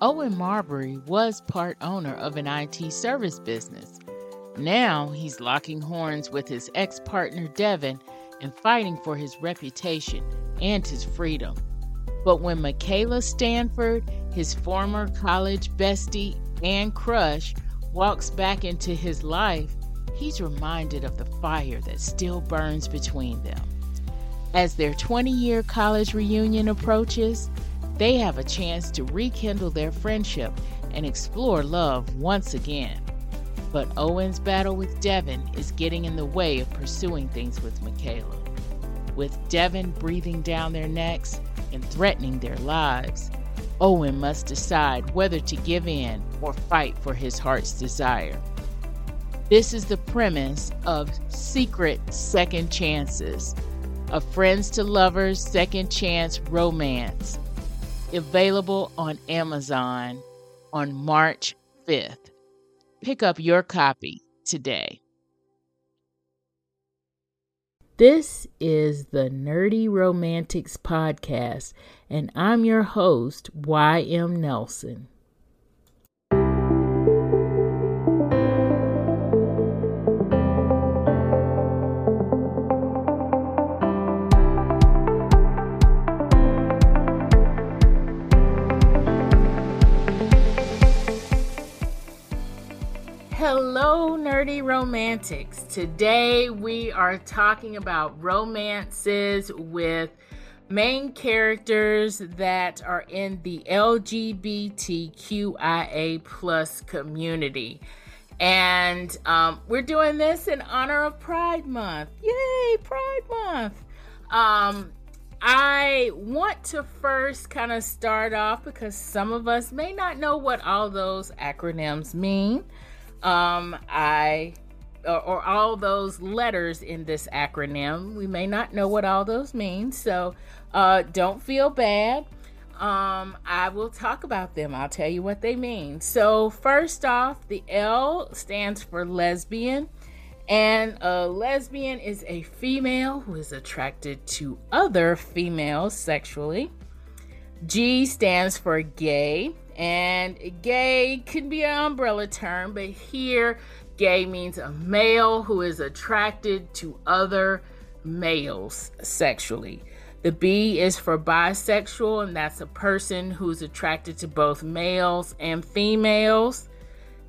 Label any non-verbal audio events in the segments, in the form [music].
Owen Marbury was part owner of an IT service business. Now he's locking horns with his ex partner Devin and fighting for his reputation and his freedom. But when Michaela Stanford, his former college bestie and crush, walks back into his life, he's reminded of the fire that still burns between them. As their 20 year college reunion approaches, they have a chance to rekindle their friendship and explore love once again. But Owen's battle with Devin is getting in the way of pursuing things with Michaela. With Devin breathing down their necks and threatening their lives, Owen must decide whether to give in or fight for his heart's desire. This is the premise of Secret Second Chances, a friends to lovers second chance romance available on Amazon on March 5th. Pick up your copy today. This is the Nerdy Romantics Podcast, and I'm your host, Y.M. Nelson. Nerdy romantics. Today we are talking about romances with main characters that are in the LGBTQIA plus community. And um, we're doing this in honor of Pride Month. Yay, Pride Month! Um, I want to first kind of start off because some of us may not know what all those acronyms mean um, I or, or, all those letters in this acronym. We may not know what all those mean, so uh, don't feel bad. Um, I will talk about them. I'll tell you what they mean. So, first off, the L stands for lesbian, and a lesbian is a female who is attracted to other females sexually. G stands for gay, and gay can be an umbrella term, but here gay means a male who is attracted to other males sexually. The B is for bisexual, and that's a person who's attracted to both males and females.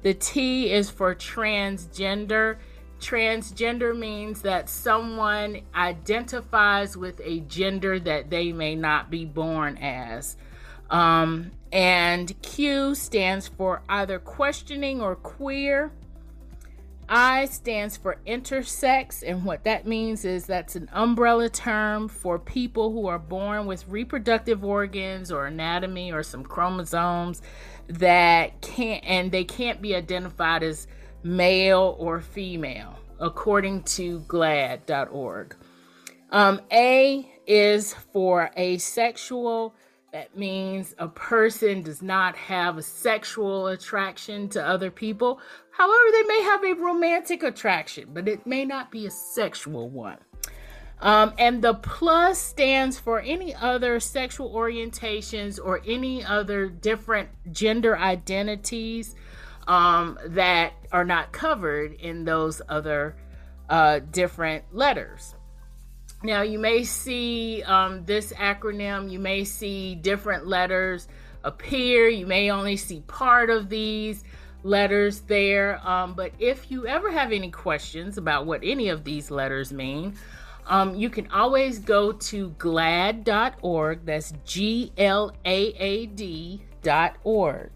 The T is for transgender. Transgender means that someone identifies with a gender that they may not be born as. Um, and Q stands for either questioning or queer. I stands for intersex, and what that means is that's an umbrella term for people who are born with reproductive organs or anatomy or some chromosomes that can't and they can't be identified as male or female, according to GLAAD.org. Um, a is for asexual that means a person does not have a sexual attraction to other people. However, they may have a romantic attraction, but it may not be a sexual one. Um, and the plus stands for any other sexual orientations or any other different gender identities um, that are not covered in those other uh, different letters. Now, you may see um, this acronym, you may see different letters appear, you may only see part of these letters there. Um, but if you ever have any questions about what any of these letters mean, um, you can always go to GLAAD.org. That's G L A A D.org.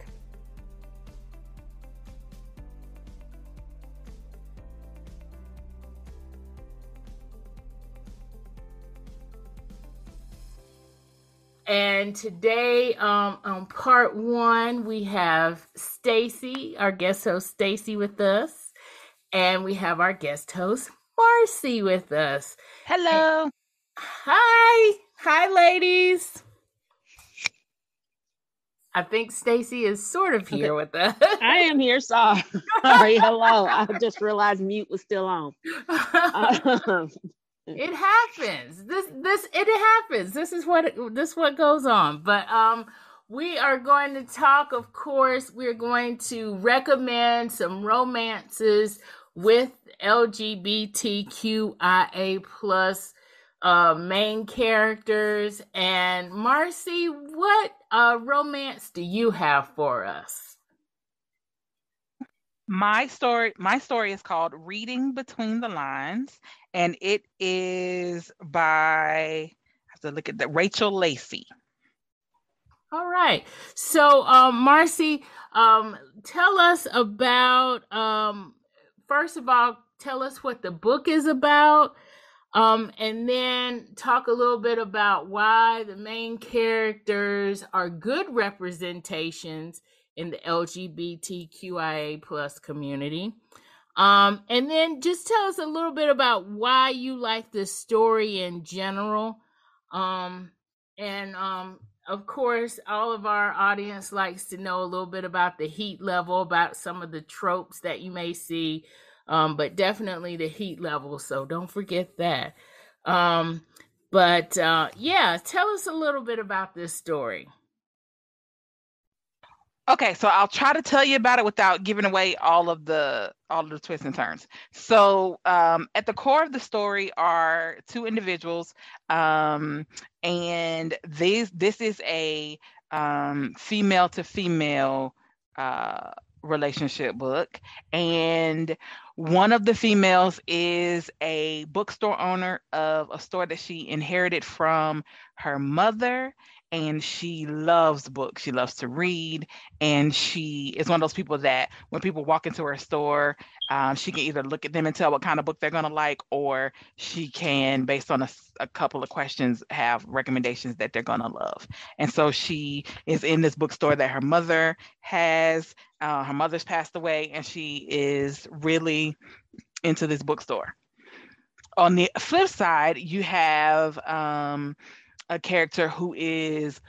And today, um, on part one, we have Stacy, our guest host Stacy, with us, and we have our guest host Marcy with us. Hello. And, hi, hi, ladies. I think Stacy is sort of here with us. I am here. Sorry. [laughs] Sorry. Hello. I just realized mute was still on. [laughs] Um, it happens. This this it happens. This is what this what goes on. But um we are going to talk, of course, we're going to recommend some romances with LGBTQIA plus uh, main characters. And Marcy, what uh, romance do you have for us? My story, my story is called "Reading Between the Lines," and it is by I have to look at that Rachel Lacey. All right. So, um, Marcy, um, tell us about, um, first of all, tell us what the book is about, um, and then talk a little bit about why the main characters are good representations in the LGBTQIA plus community. Um, and then just tell us a little bit about why you like this story in general. Um, and um, of course, all of our audience likes to know a little bit about the heat level, about some of the tropes that you may see, um, but definitely the heat level. So don't forget that. Um, but uh, yeah, tell us a little bit about this story. Okay, so I'll try to tell you about it without giving away all of the all of the twists and turns. So, um, at the core of the story are two individuals, um, and this this is a um, female to female uh, relationship book, and one of the females is a bookstore owner of a store that she inherited from her mother and she loves books. She loves to read, and she is one of those people that when people walk into her store, um, she can either look at them and tell what kind of book they're going to like, or she can, based on a, a couple of questions, have recommendations that they're going to love. And so she is in this bookstore that her mother has. Uh, her mother's passed away, and she is really into this bookstore. On the flip side, you have um, a character who is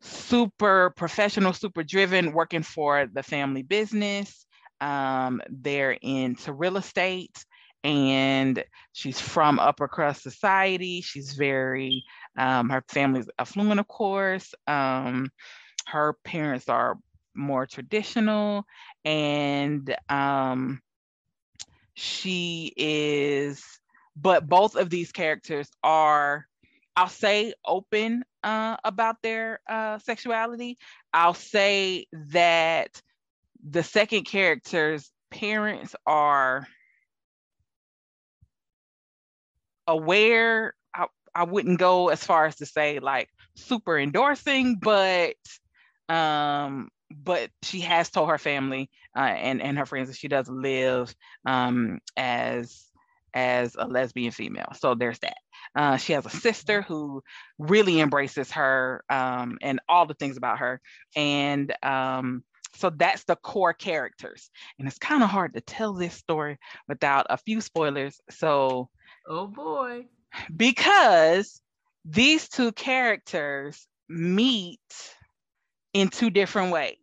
super professional, super driven, working for the family business. Um, they're into real estate and she's from upper crust society. She's very, um, her family's affluent, of course. Um, her parents are more traditional and um, she is, but both of these characters are I'll say open uh, about their uh, sexuality. I'll say that the second character's parents are aware. I, I wouldn't go as far as to say like super endorsing, but um, but she has told her family uh, and and her friends that she does live um, as as a lesbian female. So there's that. Uh, she has a sister who really embraces her um, and all the things about her. And um, so that's the core characters. And it's kind of hard to tell this story without a few spoilers. So, oh boy. Because these two characters meet in two different ways.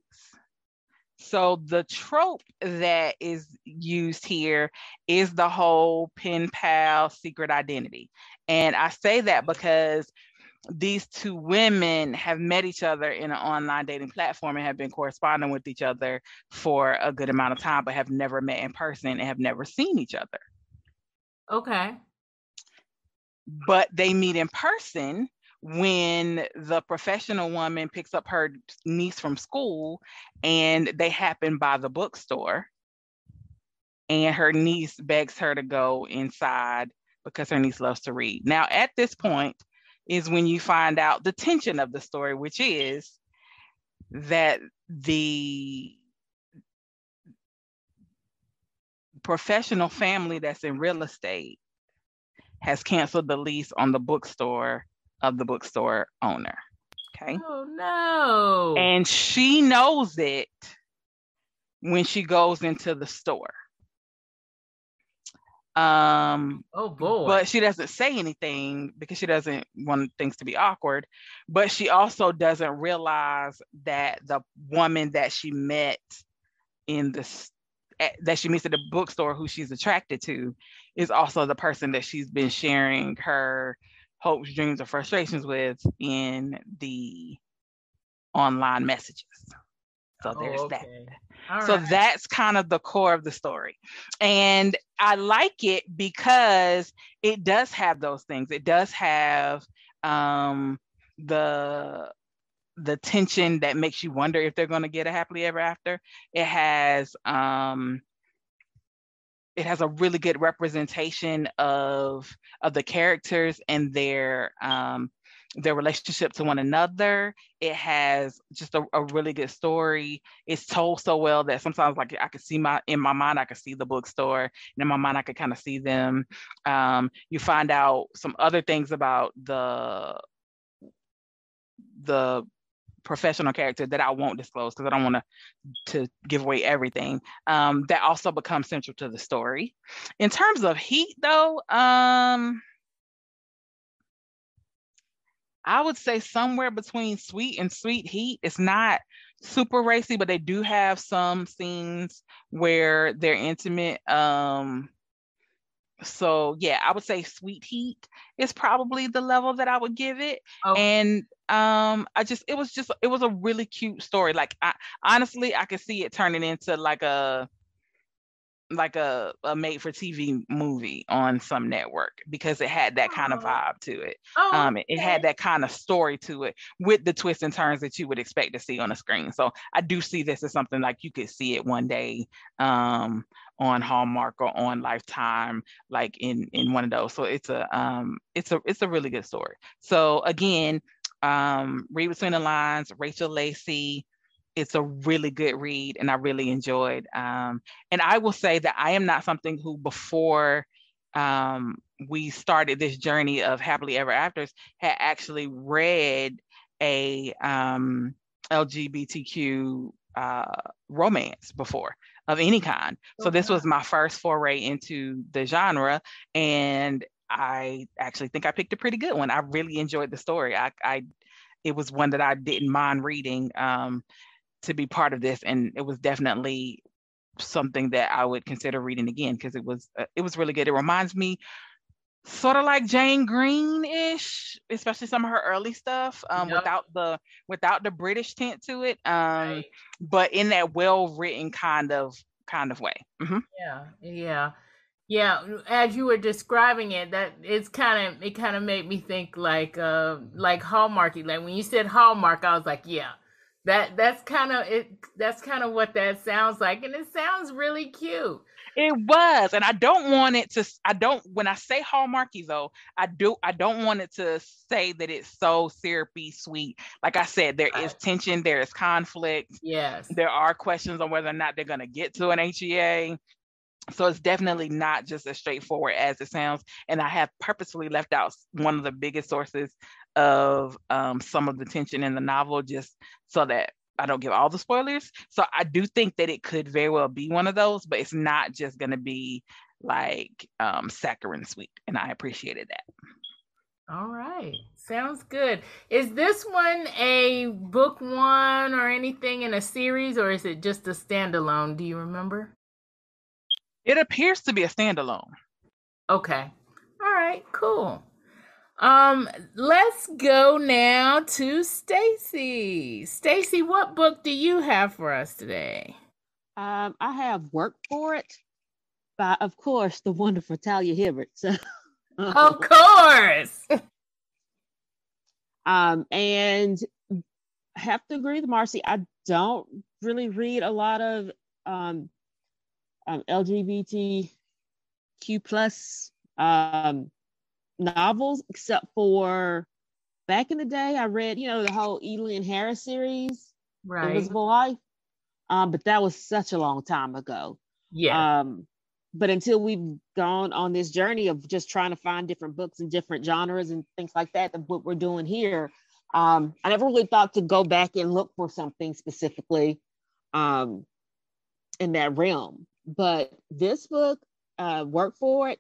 So the trope that is used here is the whole pen pal secret identity. And I say that because these two women have met each other in an online dating platform and have been corresponding with each other for a good amount of time, but have never met in person and have never seen each other. Okay. But they meet in person when the professional woman picks up her niece from school and they happen by the bookstore and her niece begs her to go inside because her niece loves to read. Now, at this point is when you find out the tension of the story, which is that the professional family that's in real estate has canceled the lease on the bookstore of the bookstore owner. Okay. Oh no. And she knows it when she goes into the store. Um, oh boy. But she doesn't say anything because she doesn't want things to be awkward. But she also doesn't realize that the woman that she met in the that she meets at the bookstore who she's attracted to is also the person that she's been sharing her hopes, dreams, or frustrations with in the online messages. So there's Oh, that. All So right. that's kind of the core of the story. And I like it because it does have those things. It does have um, the the tension that makes you wonder if they're going to get a happily ever after. It has um, it has a really good representation of of the characters and their um, their relationship to one another. It has just a, a really good story. It's told so well that sometimes like I could see my in my mind, I could see the bookstore, and in my mind I could kind of see them. Um, you find out some other things about the the professional character that I won't disclose because I don't want to to give away everything. Um, that also becomes central to the story. In terms of heat, though, um, I would say somewhere between sweet and sweet heat. It's not super racy, but they do have some scenes where they're intimate. Um, so yeah, I would say sweet heat is probably the level that I would give it. Oh. And um, I just it was just it was a really cute story. Like I honestly I could see it turning into like a like a, a made for TV movie on some network because it had that kind of vibe to it. Oh, Um, it, it had that kind of story to it with the twists and turns that you would expect to see on the screen. So I do see this as something like you could see it one day um, on Hallmark or on Lifetime, like in in one of those. So it's a um, it's a it's a really good story. So again, um, read between the lines. Rachel Lacey. It's a really good read, and I really enjoyed. Um, and I will say that I am not something who before um, we started this journey of happily ever afters had actually read a um, LGBTQ uh, romance before of any kind. So this was my first foray into the genre, and I actually think I picked a pretty good one. I really enjoyed the story. I, I it was one that I didn't mind reading um, to be part of this, and it was definitely something that I would consider reading again because it was uh, it was really good. It reminds me sort of like Jane Green-ish, especially some of her early stuff, um, Yep. without the without the British tint to it, um, Right. but in that well-written kind of kind of way. Mhm. Yeah, yeah, yeah. As you were describing it, that it's kind of it kind of made me think like uh like Hallmarky. Like when you said Hallmark, I was like, yeah, that that's kind of it. That's kind of what that sounds like, and it sounds really cute. It was, and I don't want it to. I don't. When I say Hallmarky, though, I do. I don't want it to say that it's so syrupy sweet. Like I said, there is tension, there is conflict, Yes. there are questions on whether or not they're going to get to an HEA. So it's definitely not just as straightforward as it sounds. And I have purposefully left out one of the biggest sources of um, some of the tension in the novel, just so that I don't give all the spoilers. So I do think that it could very well be one of those, but it's not just going to be like um, saccharine sweet. And I appreciated that. All right. Sounds good. Is this one a book one or anything in a series, or is it just a standalone? Do you remember? It appears to be a standalone. Okay. All right, cool. Um, let's go now to Stacy. Stacy, what book do you have for us today? Um, I have work for it by, of course, the wonderful Talia Hibbert. So, Of [laughs] course. um, and I have to agree with Marcy. I don't really read a lot of um, um, LGBTQ plus um, novels, except for back in the day. I read, you know, the whole Evelyn Harris series, Right. Invisible Life. Um, but that was such a long time ago. Yeah. Um, but until we've gone on this journey of just trying to find different books and different genres and things like that, that what we're doing here, um, I never really thought to go back and look for something specifically um, in that realm. But this book, uh, Work For It,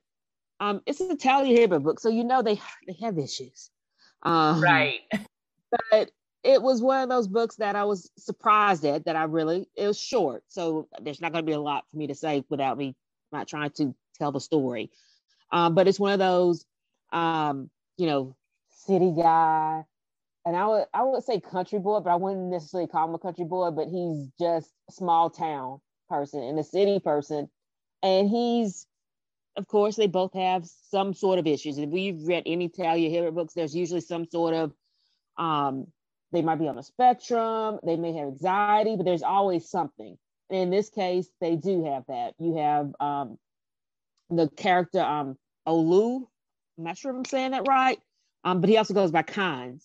um, it's a Talia Hibbert book, so you know they they have issues. Um, right. but it was one of those books that I was surprised at that I really it was short, so there's not going to be a lot for me to say without me not trying to tell the story. Um, but it's one of those, um, you know, city guy, and I would I would say country boy, but I wouldn't necessarily call him a country boy, but he's just small town person and a city person. And he's of course they both have some sort of issues. If we've read any Talia Hibbert books, there's usually some sort of um they might be on a spectrum, they may have anxiety, but there's always something. And in this case, they do have that. You have um the character um Olu, I'm not sure if I'm saying that right. Um, but he also goes by Kynes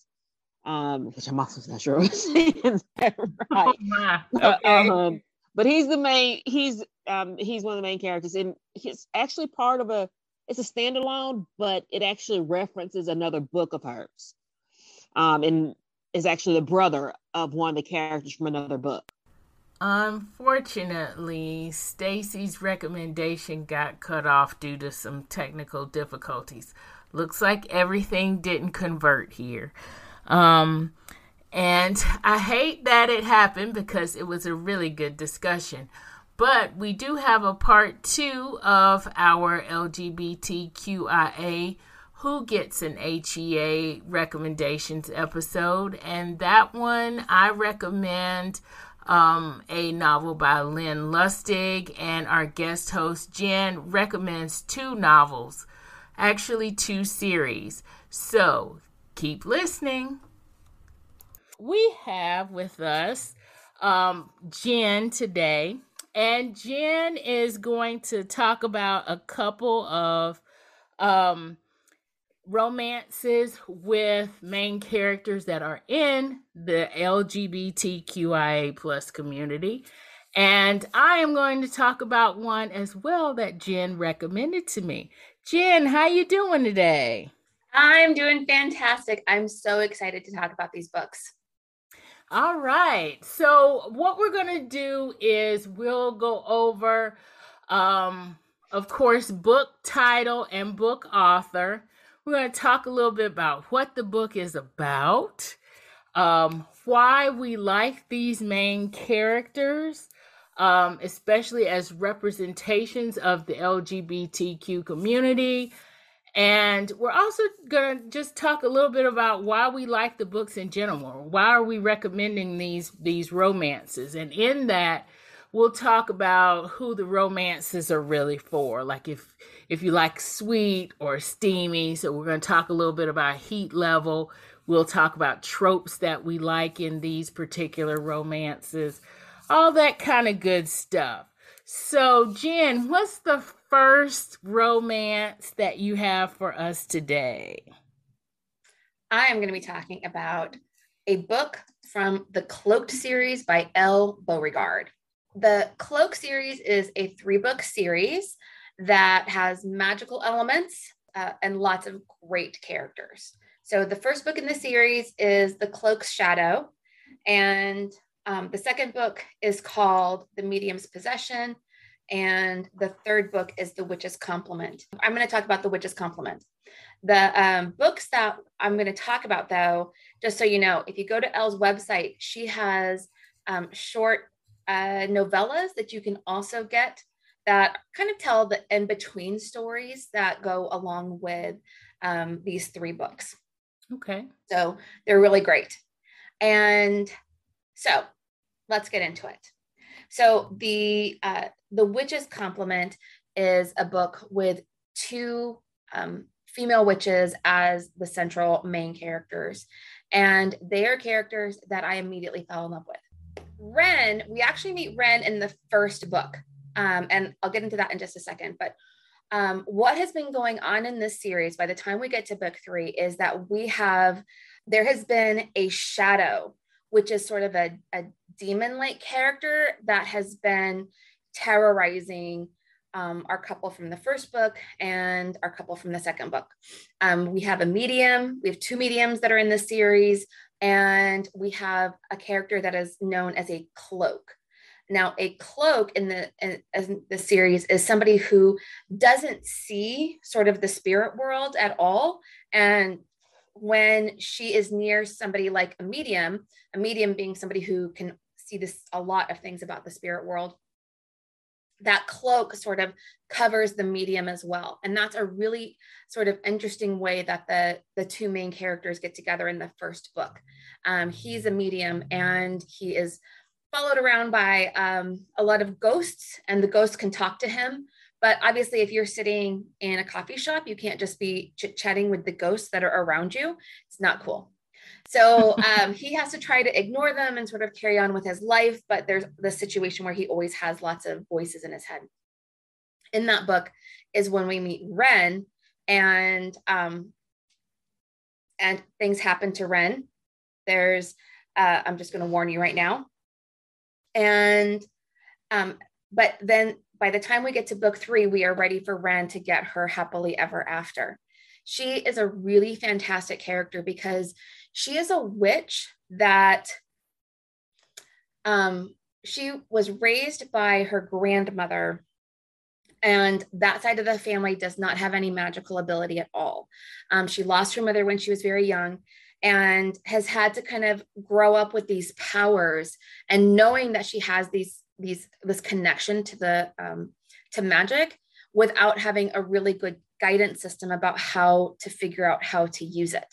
um, which I'm also not sure what [laughs] saying that [laughs] right. Oh [laughs] okay. um, but he's the main. He's um, he's one of the main characters, and he's actually part of a. It's a standalone, but it actually references another book of hers, um, and is actually the brother of one of the characters from another book. Unfortunately, Stacy's recommendation got cut off due to some technical difficulties. Looks like everything didn't convert here. Um, and I hate that it happened because it was a really good discussion. But we do have a part two of our LGBTQIA Who Gets an HEA recommendations episode. And that one I recommend um, a novel by Lynn Lustig. And our guest host Jen recommends two novels, actually, two series. So keep listening. We have with us um, Jen today, and Jen is going to talk about a couple of um, romances with main characters that are in the LGBTQIA plus community. And I am going to talk about one as well that Jen recommended to me. Jen, how are you doing today? I'm doing fantastic. I'm so excited to talk about these books. All right. So what we're going to do is we'll go over um of course book title and book author. We're going to talk a little bit about what the book is about, um why we like these main characters, um especially as representations of the LGBTQ community and we're also going to just talk a little bit about why we like the books in general. Why are we recommending these these romances? And in that, we'll talk about who the romances are really for. Like if if you like sweet or steamy, so we're going to talk a little bit about heat level. We'll talk about tropes that we like in these particular romances. All that kind of good stuff. So, Jen, what's the first romance that you have for us today? I am going to be talking about a book from the Cloaked series by L. Beauregard. The Cloak series is a three book series that has magical elements uh, and lots of great characters. So, the first book in the series is The Cloak's Shadow, and um, the second book is called The Medium's Possession, and the third book is The Witch's Complement. I'm going to talk about The Witch's Complement. The um, books that I'm going to talk about, though, just so you know, if you go to Elle's website, she has um, short uh, novellas that you can also get that kind of tell the in between stories that go along with um, these three books. Okay. So they're really great. And so let's get into it. So the uh, the Witch's Complement is a book with two um, female witches as the central main characters, and they are characters that I immediately fell in love with. Wren, we actually meet Wren in the first book, um, and I'll get into that in just a second. But um, what has been going on in this series by the time we get to book three is that we have there has been a shadow which is sort of a, a demon like character that has been terrorizing um, our couple from the first book and our couple from the second book. Um, we have a medium, we have two mediums that are in the series, and we have a character that is known as a cloak. Now, a cloak in the in, in the series is somebody who doesn't see sort of the spirit world at all, and when she is near somebody like a medium, a medium being somebody who can see this a lot of things about the spirit world. that cloak sort of covers the medium as well and that's a really sort of interesting way that the the two main characters get together in the first book um, he's a medium and he is followed around by um, a lot of ghosts and the ghosts can talk to him but obviously if you're sitting in a coffee shop you can't just be chit-chatting with the ghosts that are around you it's not cool so [laughs] um, he has to try to ignore them and sort of carry on with his life. But there's the situation where he always has lots of voices in his head. In that book is when we meet Ren, and um, and things happen to Ren. There's uh, I'm just going to warn you right now. And um, but then by the time we get to book three, we are ready for Ren to get her happily ever after. She is a really fantastic character because she is a witch that um, she was raised by her grandmother and that side of the family does not have any magical ability at all. Um, she lost her mother when she was very young and has had to kind of grow up with these powers and knowing that she has these these this connection to the um, to magic without having a really good guidance system about how to figure out how to use it.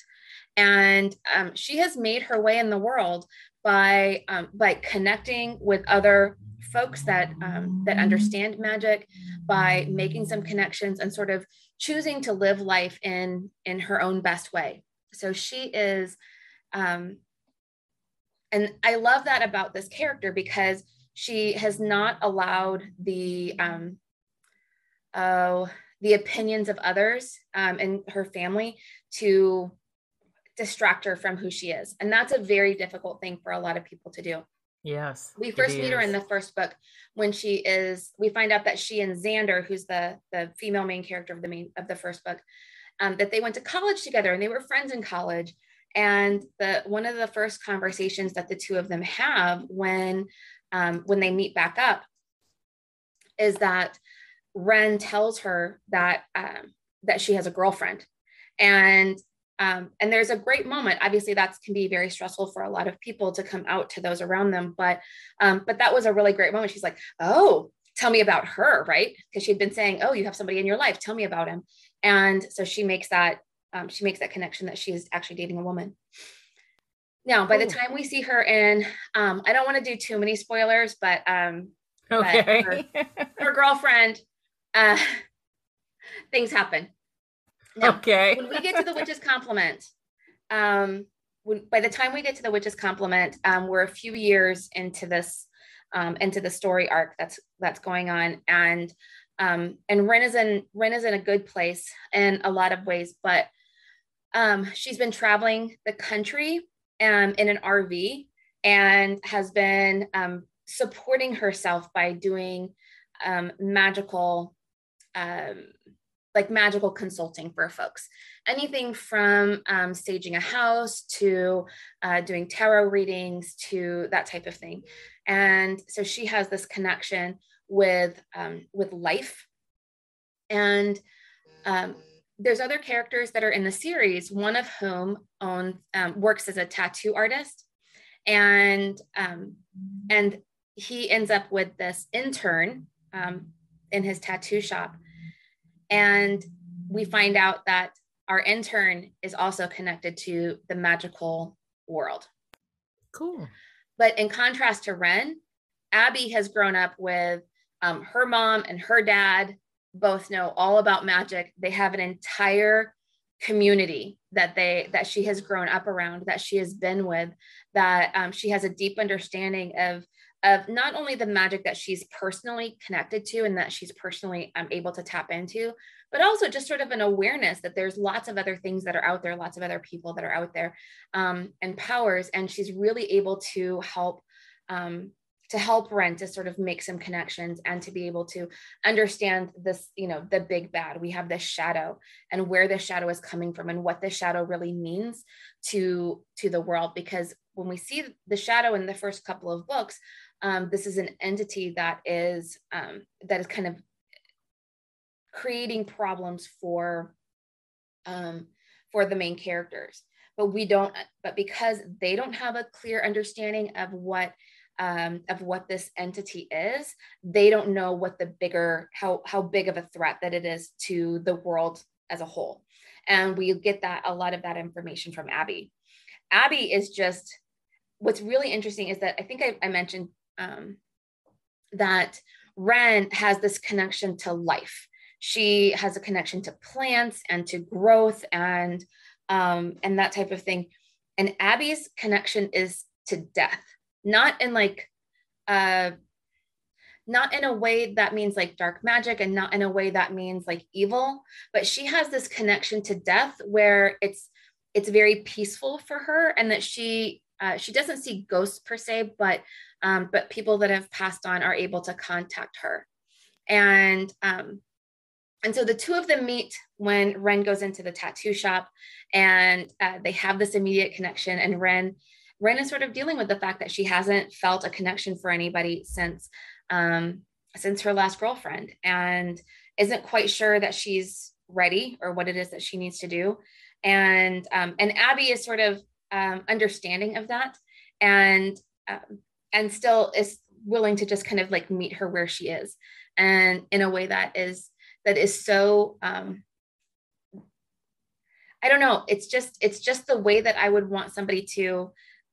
And um, she has made her way in the world by um, by connecting with other folks that um, that understand magic by making some connections and sort of choosing to live life in in her own best way. So she is um, and i love that about this character because she has not allowed the um, oh the opinions of others um, and her family to distract her from who she is. And that's a very difficult thing for a lot of people to do. Yes. We first meet her in the first book when she is we find out that she and Xander, who's the the female main character of the main of the first book, um, that they went to college together and they were friends in college. And the one of the first conversations that the two of them have when um, when they meet back up is that Ren tells her that um, that she has a girlfriend, and um, and there's a great moment. Obviously, that can be very stressful for a lot of people to come out to those around them. But um, but that was a really great moment. She's like, "Oh, tell me about her," right? Because she'd been saying, "Oh, you have somebody in your life. Tell me about him." And so she makes that um, she makes that connection that she is actually dating a woman. Now, by Ooh. the time we see her in, um, I don't want to do too many spoilers, but um, okay, but her, her girlfriend, uh, [laughs] things happen now, okay. when we get to the witch's complement, um, when, by the time we get to the witch's complement, um, we're a few years into this, um, into the story arc that's that's going on, and um, and Ren is in Ren is in a good place in a lot of ways, but um, she's been traveling the country um, in an RV and has been um, supporting herself by doing um, magical um, like magical consulting for folks. Anything from um, staging a house to uh, doing tarot readings to that type of thing. And so she has this connection with um, with life. And um, there's other characters that are in the series. One of whom owns um, works as a tattoo artist, and um, and he ends up with this intern um, in his tattoo shop and we find out that our intern is also connected to the magical world. Cool. But in contrast to Ren, Abby has grown up with um, her mom and her dad both know all about magic. They have an entire community that they that she has grown up around, that she has been with, that um, she has a deep understanding of of not only the magic that she's personally connected to and that she's personally um, able to tap into, but also just sort of an awareness that there's lots of other things that are out there, lots of other people that are out there um, and powers. And she's really able to help. Um, to help Ren to sort of make some connections and to be able to understand this, you know, the big bad. We have this shadow and where the shadow is coming from and what the shadow really means to to the world. Because when we see the shadow in the first couple of books, um, this is an entity that is um, that is kind of creating problems for um, for the main characters but we don't but because they don't have a clear understanding of what um, of what this entity is, they don't know what the bigger how how big of a threat that it is to the world as a whole. And we get that a lot of that information from Abby. Abby is just what's really interesting is that I think I, I mentioned um, that Ren has this connection to life. She has a connection to plants and to growth and um, and that type of thing. And Abby's connection is to death, not in like uh not in a way that means like dark magic and not in a way that means like evil, but she has this connection to death where it's it's very peaceful for her and that she uh, she doesn't see ghosts per se, but um, but people that have passed on are able to contact her, and um, and so the two of them meet when Wren goes into the tattoo shop, and uh, they have this immediate connection. And Wren Wren is sort of dealing with the fact that she hasn't felt a connection for anybody since um, since her last girlfriend, and isn't quite sure that she's ready or what it is that she needs to do. And um, and Abby is sort of um, understanding of that and um, and still is willing to just kind of like meet her where she is and in a way that is that is so um i don't know it's just it's just the way that i would want somebody to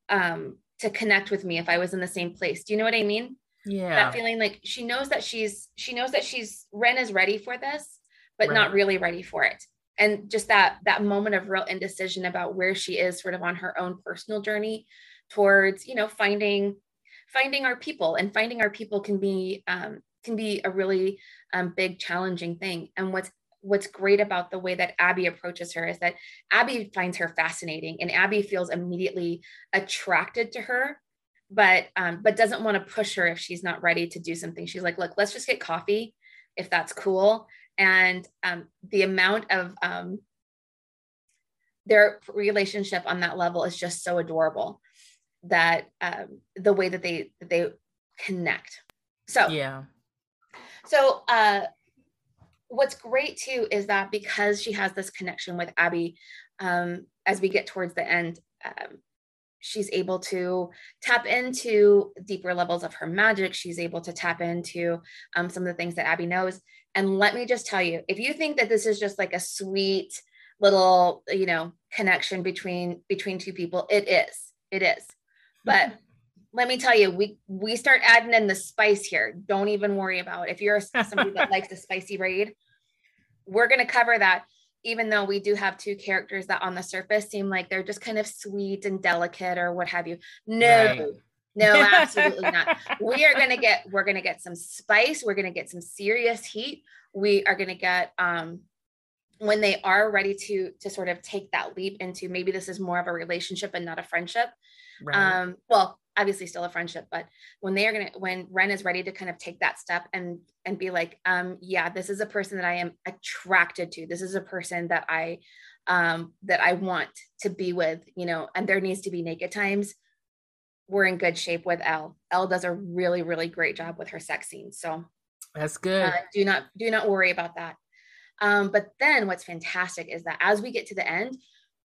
um to connect with me if i was in the same place. Do you know what i mean? Yeah. that feeling like she knows that she's she knows that she's Ren is ready for this but right. not really ready for it. And just that that moment of real indecision about where she is sort of on her own personal journey towards you know finding finding our people. And finding our people can be um, can be a really um, big challenging thing. And what's what's great about the way that abby approaches her is that abby finds her fascinating and abby feels immediately attracted to her but um, but doesn't want to push her if she's not ready to do something. She's like look let's just get coffee if that's cool. And um, the amount of um, their relationship on that level is just so adorable that um, the way that they that they connect. So yeah. so uh what's great too is that because she has this connection with abby um as we get towards the end um, she's able to tap into deeper levels of her magic she's able to tap into um, some of the things that abby knows and let me just tell you, if you think that this is just like a sweet little, you know, connection between between two people, it is. It is. But [laughs] let me tell you, we we start adding in the spice here. Don't even worry about it. if you're somebody that [laughs] likes a spicy raid. We're going to cover that even though we do have two characters that on the surface seem like they're just kind of sweet and delicate or what have you. No, right. No, [laughs] absolutely not. We are going to get we're going to get some spice, we're going to get some serious heat. We are going to get um when they are ready to to sort of take that leap into maybe this is more of a relationship and not a friendship. Right. Um well, obviously still a friendship, but when they are going to when ren is ready to kind of take that step and and be like um yeah, this is a person that I am attracted to. This is a person that I um that I want to be with, you know, and there needs to be naked times we're in good shape with l l does a really, really great job with her sex scenes. So that's good. Uh, do not do not worry about that. Um, but then what's fantastic is that as we get to the end,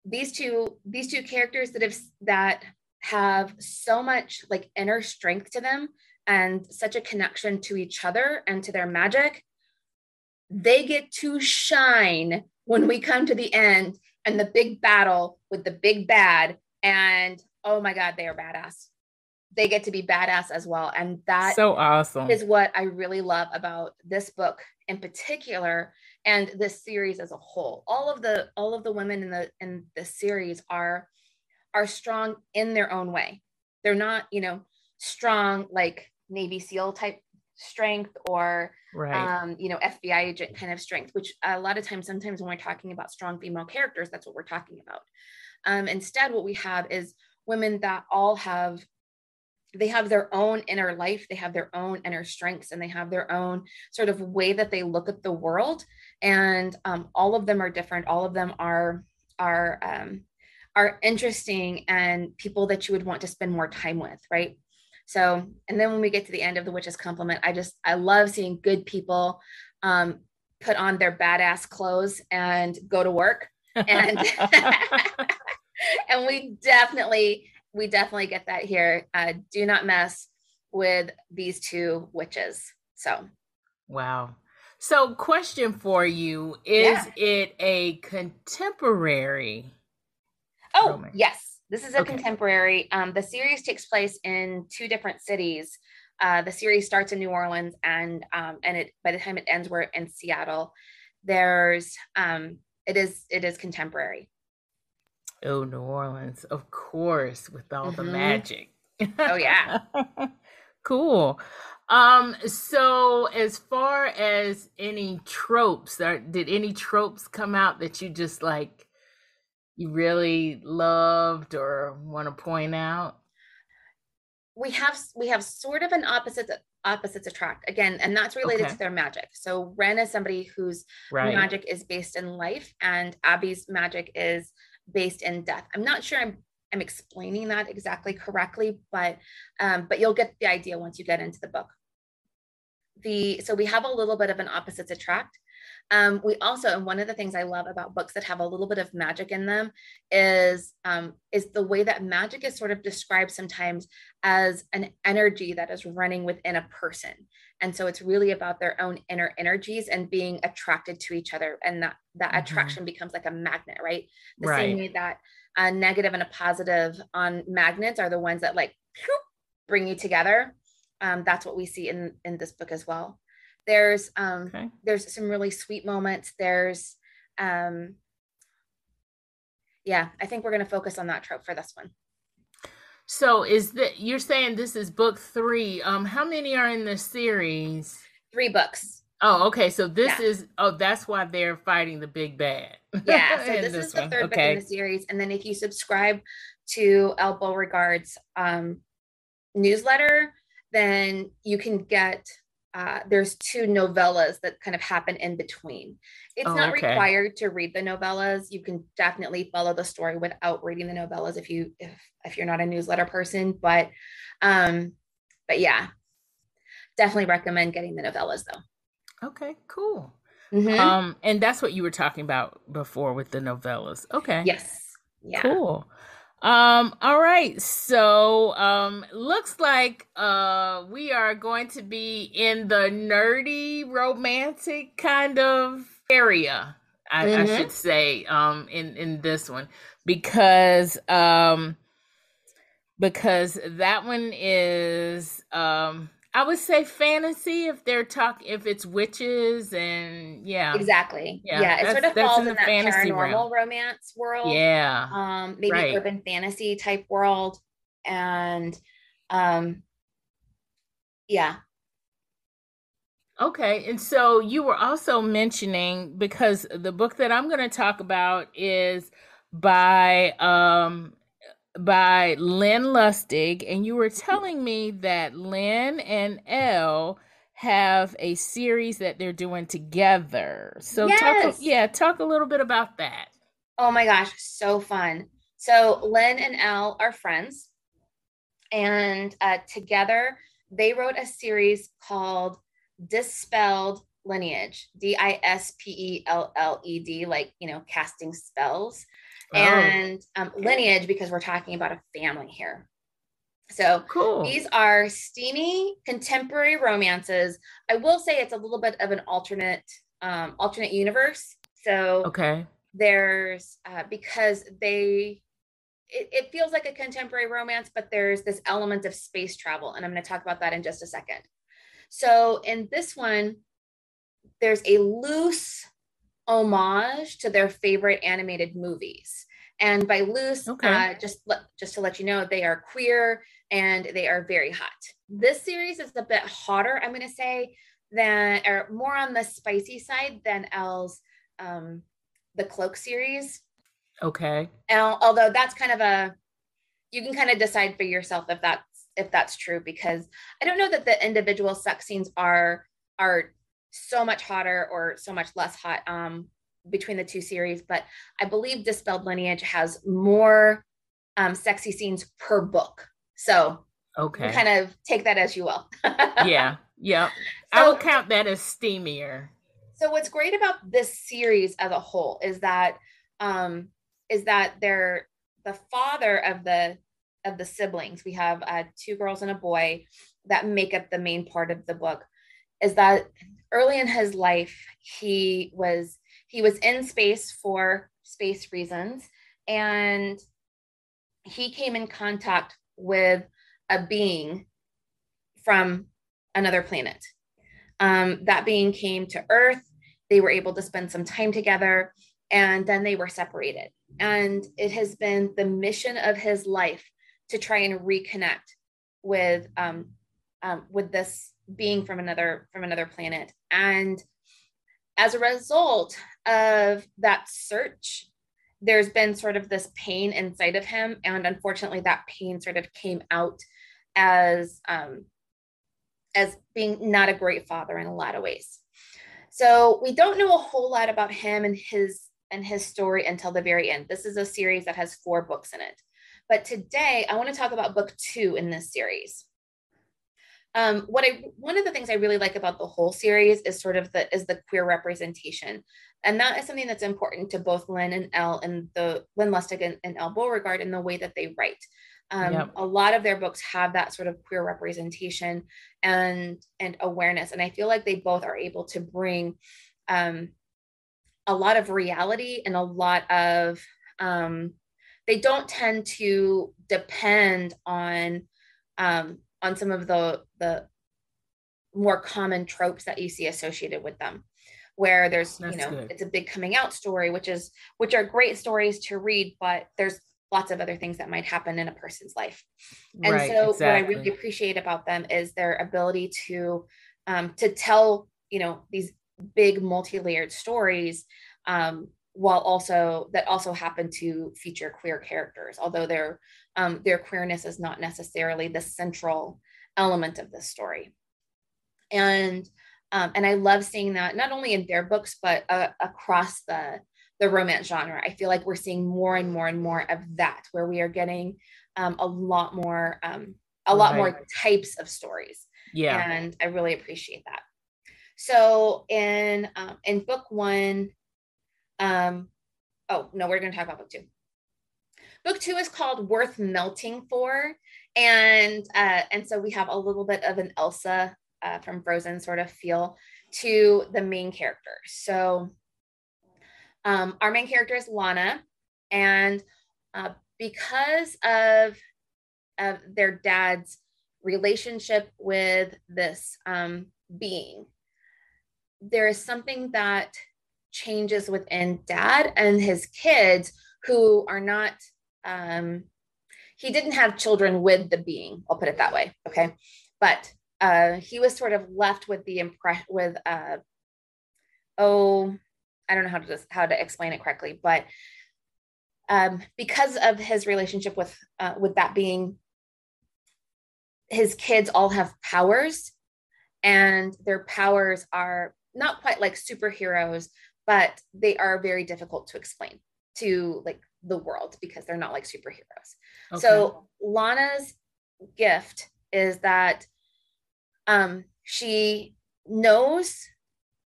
these two these two characters that have that have so much like inner strength to them and such a connection to each other and to their magic, they get to shine when we come to the end and the big battle with the big bad and oh my God, they are badass. They get to be badass as well. And that so awesome is what I really love about this book in particular and this series as a whole. All of the all of the women in the in the series are are strong in their own way. They're not, you know, strong like Navy SEAL type strength or right. um, you know FBI agent kind of strength, which a lot of times, sometimes when we're talking about strong female characters, that's what we're talking about. Um, instead, what we have is women that all have they have their own inner life they have their own inner strengths and they have their own sort of way that they look at the world and um, all of them are different all of them are are um, are interesting and people that you would want to spend more time with right so and then when we get to the end of the witch's complement i just i love seeing good people um, put on their badass clothes and go to work and [laughs] and we definitely we definitely get that here uh, do not mess with these two witches. So, wow. So, question for you is yeah. it a contemporary? Oh, romance? yes. This is a okay. contemporary. Um, the series takes place in two different cities. Uh, the series starts in New Orleans, and um, and it by the time it ends, we're in Seattle. There's um, it is it is contemporary. Oh, New Orleans, of course, with all mm-hmm. the magic. Oh yeah. [laughs] cool. Um, so as far as any tropes, are, did any tropes come out that you just like you really loved or want to point out? We have we have sort of an opposite opposites attract again, and that's related okay. to their magic. So Ren is somebody whose right. magic is based in life, and Abby's magic is based in death. I'm not sure I'm I'm explaining that exactly correctly, but um, but you'll get the idea once you get into the book. The so we have a little bit of an opposites attract. Um, we also, and one of the things I love about books that have a little bit of magic in them is um, is the way that magic is sort of described sometimes as an energy that is running within a person. And so it's really about their own inner energies and being attracted to each other. And that that mm-hmm. attraction becomes like a magnet, right? The right. same way that a negative and a positive on magnets are the ones that like bring you together. Um, that's what we see in in this book as well. There's um, okay. there's some really sweet moments. There's um, yeah, I think we're going to focus on that trope for this one. So is that you're saying this is book three? Um, how many are in the series? Three books. Oh, okay. So this yeah. is oh, that's why they're fighting the big bad. Yeah. So [laughs] this, this, is the one. third okay. book in the series, and then if you subscribe to Elle Beauregard's um, newsletter, then you can get. Uh, there's two novellas that kind of happen in between. It's oh, not okay. required to read the novellas. You can definitely follow the story without reading the novellas if you if if you're not a newsletter person. But um, but yeah, definitely recommend getting the novellas though. Okay, cool. Mm-hmm. Um, and that's what you were talking about before with the novellas. Okay. Yes. Yeah. Cool. Um, all right. So um looks like uh we are going to be in the nerdy romantic kind of area, I, mm-hmm. I should say, um, in, in this one. Because um because that one is um I would say fantasy if they're talk if it's witches and yeah. Exactly. Yeah, yeah it sort of falls in, in that paranormal realm. romance world. Yeah. Um maybe right. urban fantasy type world and um yeah. Okay. And so you were also mentioning because the book that I'm going to talk about is by um by Lynn Lustig, and you were telling me that Lynn and Elle have a series that they're doing together. So yes. talk yeah, talk a little bit about that. Oh my gosh, so fun. So Lynn and Elle are friends, and uh, together they wrote a series called Dispelled Lineage, D I S P E L L E D, like you know, casting spells. Oh. and um, lineage because we're talking about a family here. So cool. these are steamy contemporary romances. I will say it's a little bit of an alternate um, alternate universe. So okay, there's uh, because they it, it feels like a contemporary romance, but there's this element of space travel, and I'm going to talk about that in just a second. So in this one, there's a loose homage to their favorite animated movies. And by loose, okay. uh, just let, just to let you know, they are queer and they are very hot. This series is a bit hotter, I'm going to say, than or more on the spicy side than Elle's um, the Cloak series. Okay. And, although that's kind of a, you can kind of decide for yourself if that's if that's true because I don't know that the individual sex scenes are are so much hotter or so much less hot um, between the two series, but I believe Dispelled Lineage has more um, sexy scenes per book. So okay, kind of take that as you will. [laughs] yeah, yeah. So, I will count that as steamier. So what's great about this series as a whole is that um, is that they're the father of the of the siblings. We have uh, two girls and a boy that make up the main part of the book is that early in his life he was he was in space for space reasons and he came in contact with a being from another planet. Um, that being came to earth. They were able to spend some time together and then they were separated. And it has been the mission of his life to try and reconnect with um, um, with this being from another from another planet and as a result of that search there's been sort of this pain inside of him. And unfortunately that pain sort of came out as um, as being not a great father in a lot of ways. So we don't know a whole lot about him and his and his story until the very end. This is a series that has four books in it. But today i want to talk about book two in this series um, what I one of the things I really like about the whole series is sort of the is the queer representation, and that is something that's important to both Lynn and Elle and the Lynn Lustig and, and Elle Beauregard in the way that they write. Um, yep. A lot of their books have that sort of queer representation and and awareness, and I feel like they both are able to bring um, a lot of reality and a lot of um, they don't tend to depend on um, on some of the the more common tropes that you see associated with them where there's That's you know good. it's a big coming out story which is which are great stories to read but there's lots of other things that might happen in a person's life and right, so exactly. what i really appreciate about them is their ability to um, to tell you know these big multi-layered stories um, while also that also happen to feature queer characters although their um, their queerness is not necessarily the central element of the story. And um, and i love seeing that not only in their books but uh, across the the romance genre. I feel like we're seeing more and more and more of that where we are getting um, a lot more um, a lot right. more types of stories. Yeah. And i really appreciate that. So in um, in book one um, oh no, we're going to talk about book two. Book two is called "Worth Melting For," and uh, and so we have a little bit of an Elsa uh, from Frozen sort of feel to the main character. So um, our main character is Lana, and uh, because of of their dad's relationship with this um, being, there is something that changes within dad and his kids who are not um he didn't have children with the being i'll put it that way okay? But uh he was sort of left with the impression with uh oh i don't know how to just how to explain it correctly but um because of his relationship with uh with that being his kids all have powers and their powers are not quite like superheroes but they are very difficult to explain to like the world because they're not like superheroes. Okay. So Lana's gift is that um, she knows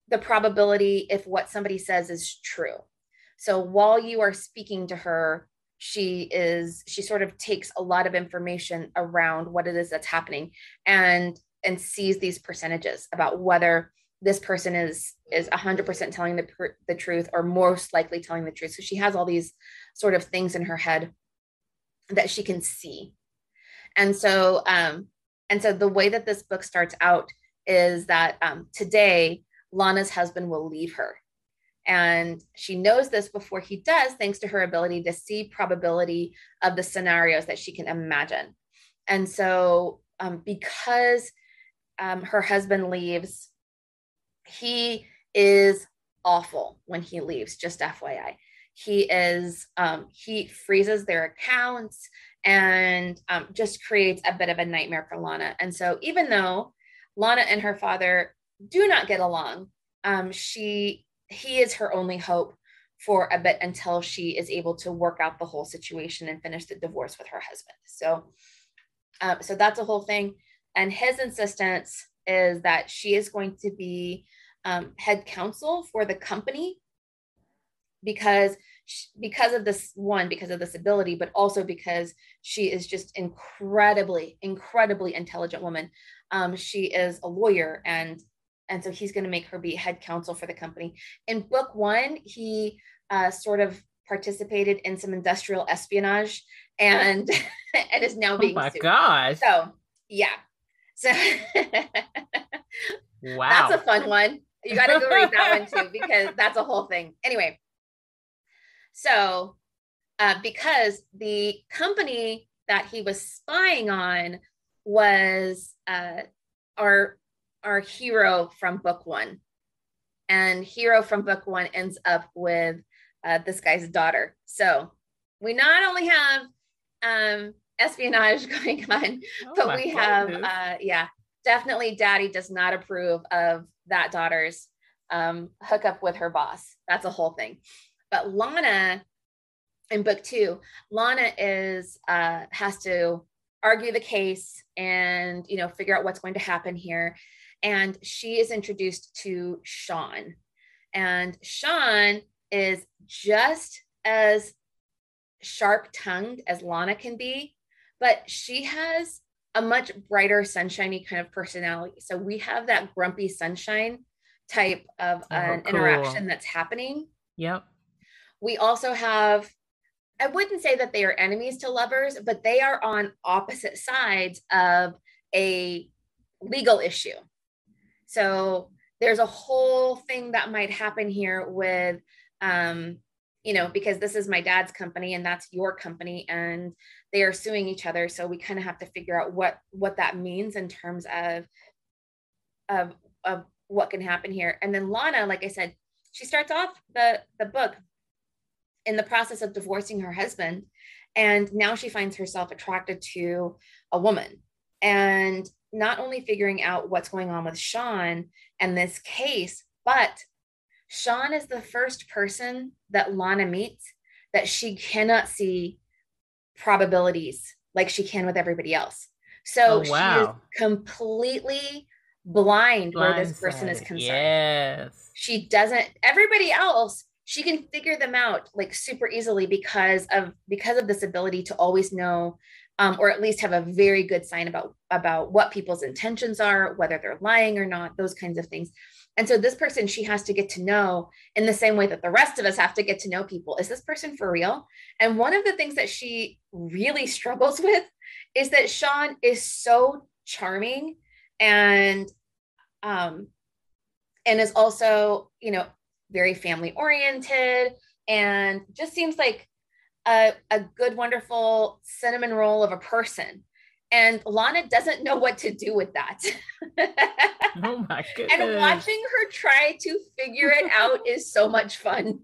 the probability if what somebody says is true. So while you are speaking to her, she is she sort of takes a lot of information around what it is that's happening and and sees these percentages about whether this person is is 100% telling the, the truth or most likely telling the truth so she has all these sort of things in her head that she can see. And so um and so the way that this book starts out is that um, today lana's husband will leave her. And she knows this before he does thanks to her ability to see probability of the scenarios that she can imagine. And so um, because um, her husband leaves he is awful when he leaves, just FYI. He is, um, he freezes their accounts and um, just creates a bit of a nightmare for Lana. And so, even though Lana and her father do not get along, um, she, he is her only hope for a bit until she is able to work out the whole situation and finish the divorce with her husband. So, uh, so that's a whole thing. And his insistence is that she is going to be um, head counsel for the company because because of this one because of this ability but also because she is just incredibly incredibly intelligent woman um, she is a lawyer and and so he's going to make her be head counsel for the company. In book one, he uh, sort of participated in some industrial espionage and [laughs] and is now being oh my sued. gosh So yeah, so [laughs] wow that's a fun one. You got to go read that one too because [laughs] that's a whole thing. Anyway, so uh, because the company that he was spying on was uh, our our hero from book one, and hero from book one ends up with uh, this guy's daughter. So we not only have um, espionage [laughs] going on, Oh but we have uh, yeah, definitely daddy does not approve of that daughter's um, hookup with her boss. That's a whole thing. But Lana in book two, Lana is uh, has to argue the case and you know figure out what's going to happen here. And she is introduced to Sean, and Sean is just as sharp tongued as Lana can be, but she has a much brighter, sunshiny kind of personality. So we have that grumpy sunshine type of Oh, an cool. interaction that's happening. yep We also have, I wouldn't say that they are enemies to lovers, but they are on opposite sides of a legal issue. So there's a whole thing that might happen here with, um, you know, because this is my dad's company and that's your company, and they are suing each other. So we kind of have to figure out what what that means in terms of of of what can happen here. And then Lana, like I said, she starts off the the book in the process of divorcing her husband, and now she finds herself attracted to a woman, and not only figuring out what's going on with Sean and this case, but Sean is the first person that Lana meets that she cannot see probabilities like she can with everybody else. So Oh, she is completely blind where this person is concerned. yes She doesn't everybody else she can figure them out like super easily because of because of this ability to always know um, or at least have a very good sign about about what people's intentions are whether they're lying or not those kinds of things. And so this person she has to get to know in the same way that the rest of us have to get to know people. Is this person for real? And one of the things that she really struggles [laughs] with is that sean is so charming and um and is also you know very family oriented and just seems like a, a good wonderful cinnamon roll of a person. And lana doesn't know what to do with that. [laughs] Oh my goodness. and watching her try to figure it out [laughs] is so much fun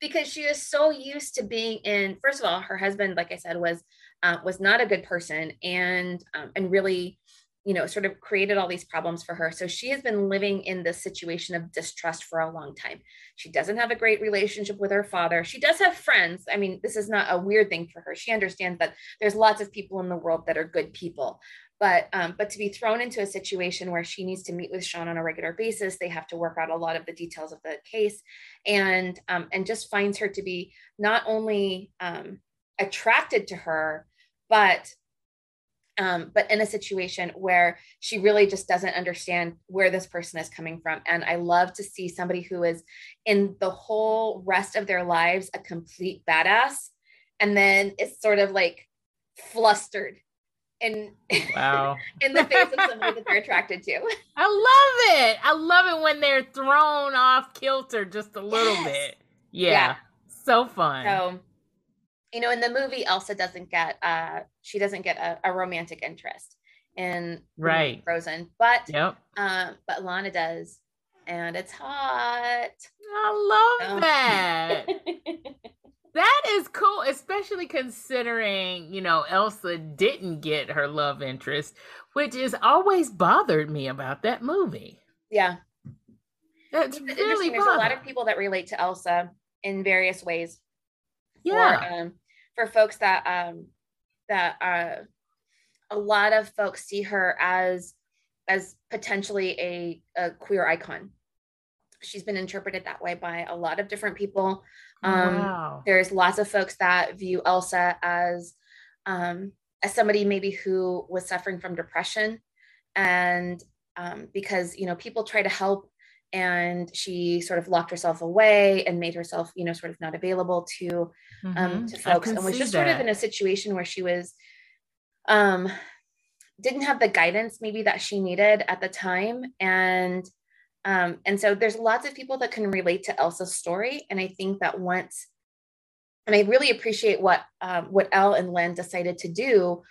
because she is so used to being in first of all her husband like i said was uh, was not a good person and um, and really you know sort of created all these problems for her. So she has been living in this situation of distrust for a long time. She doesn't have a great relationship with her father. She does have friends. I mean this is not a weird thing for her. She understands that there's lots of people in the world that are good people. But um, but to be thrown into a situation where she needs to meet with Sean on a regular basis, they have to work out a lot of the details of the case, and um, and just finds her to be not only um, attracted to her, but um, but in a situation where she really just doesn't understand where this person is coming from. And I love to see somebody who is in the whole rest of their lives a complete badass, and then it's sort of like flustered in wow [laughs] in the face of somebody that they're attracted to. [laughs] I love it. I love it when they're thrown off kilter just a little Yes. bit. Yeah. Yeah. So fun. So, you know, in the movie, Elsa doesn't get uh she doesn't get a, a romantic interest in Right. Frozen, but yep. um, but Lana does, and it's hot. I love Oh. that. [laughs] That is cool, especially considering, you know, Elsa didn't get her love interest, which has always bothered me about that movie. yeah, That's it's really. There's a lot of people that relate to Elsa in various ways. Yeah. Um, for folks that um that uh, a lot of folks see her as as potentially a, a queer icon. She's been interpreted that way by a lot of different people. Um, wow. there's lots of folks that view Elsa as um, as somebody maybe who was suffering from depression and um, because you know people try to help and she sort of locked herself away and made herself you know sort of not available to um Mhm. to folks and was just sort of in a situation where she was um didn't have the guidance maybe that she needed at the time. And um and so there's lots of people that can relate to elsa's story. And i think that once and i really appreciate what um, what elle and lynn decided to do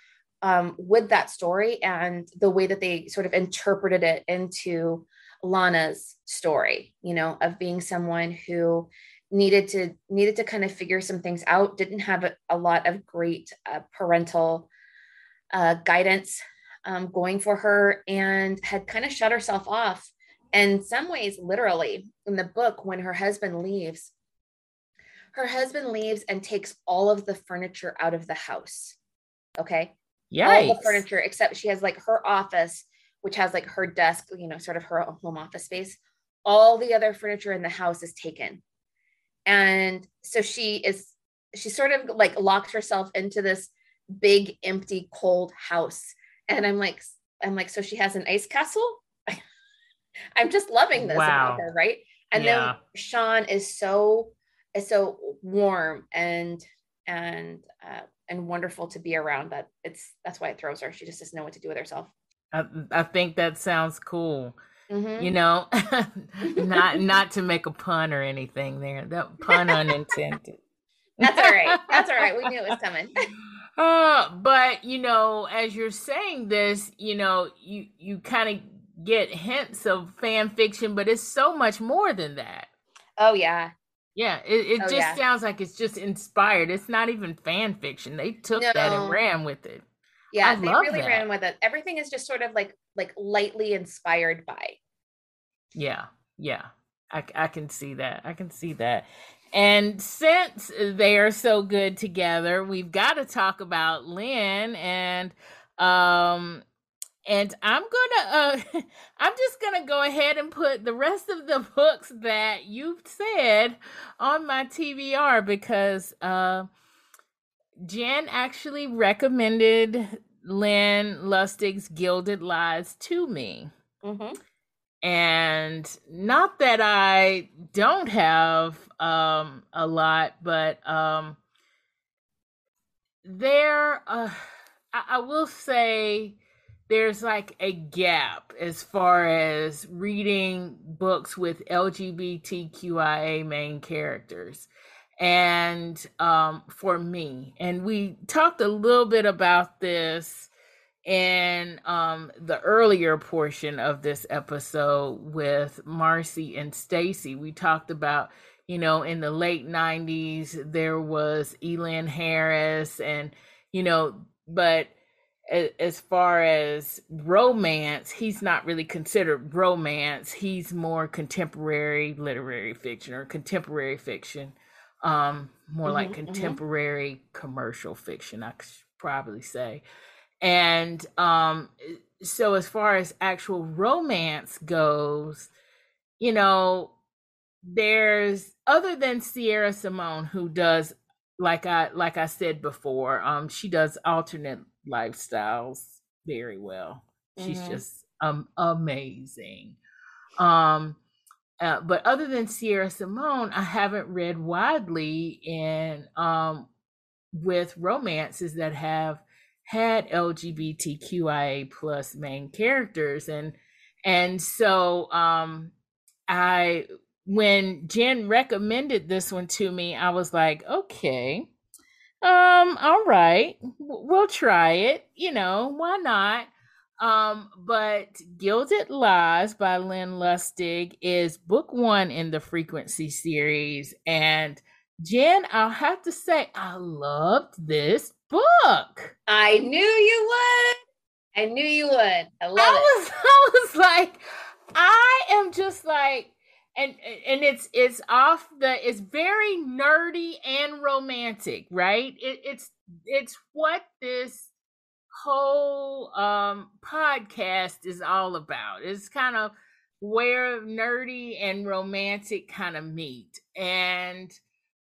um, with that story and the way that they sort of interpreted it into lana's story you know of being someone who needed to needed to kind of figure some things out didn't have a, a lot of great uh, parental uh, guidance um, going for her and had kind of shut herself off in some ways literally in the book when her husband leaves her husband leaves and takes all of the furniture out of the house okay Yeah. all the furniture except she has like her office which has like her desk you know sort of her home office space all the other furniture in the house is taken. And so she is she sort of like locked herself into this big empty cold house. And i'm like i'm like so she has an ice castle? [laughs] I'm just loving this Wow. about her right? And Yeah. then sean is so is so warm and and uh, and wonderful to be around that it's that's why it throws her. She just doesn't know what to do with herself I, I think that sounds cool. Mhm. You know, [laughs] not [laughs] not to make a pun or anything there. That pun unintended. that's all right that's all right we knew it was coming [laughs] Uh, but you know, as you're saying this, you know, you you kind of get hints of fan fiction, but it's so much more than that. oh yeah Yeah, it, it Oh, just yeah. sounds like it's just inspired. It's not even fan fiction. They took that and ran with it. Yeah I they really that. ran with it everything is just sort of like like lightly inspired by Yeah, yeah. I, I can see that. I can see that. And since they are so good together, we've got to talk about Lynn and um and I'm gonna uh [laughs] I'm just gonna go ahead and put the rest of the books that you've said on my TBR because uh Jen actually recommended Lynn Lustig's Gilded Lies to me Mhm. and not that I don't have um a lot, but um there uh I, I will say there's like a gap as far as reading books with LGBTQIA main characters. And um for me, and we talked a little bit about this in um the earlier portion of this episode with Marcy and Stacy. We talked about you know in the late 90s there was Elan Harris and you know but as far as romance he's not really considered romance. He's more contemporary literary fiction or contemporary fiction um more like Mhm, mhm. contemporary commercial fiction I should probably say and um so as far as actual romance goes you know there's other than sierra simone who does like i like i said before um she does alternate lifestyles very well she's Mhm. just um amazing um uh, but other than sierra simone i haven't read widely in um with romances that have had LGBTQIA plus main characters. And and so um I when Jen recommended this one to me I was like okay um all right we'll try it you know why not um but Gilded Lies by Lynn Lustig is book 1 in the frequency series. And Jen I'll have to say I loved this book. I knew you would. I knew you would. I love I it. was [laughs] I was like I am just like and and it's it's off the it's very nerdy and romantic, right? It, it's it's what this whole um podcast is all about. It's kind of where nerdy and romantic kind of meet. And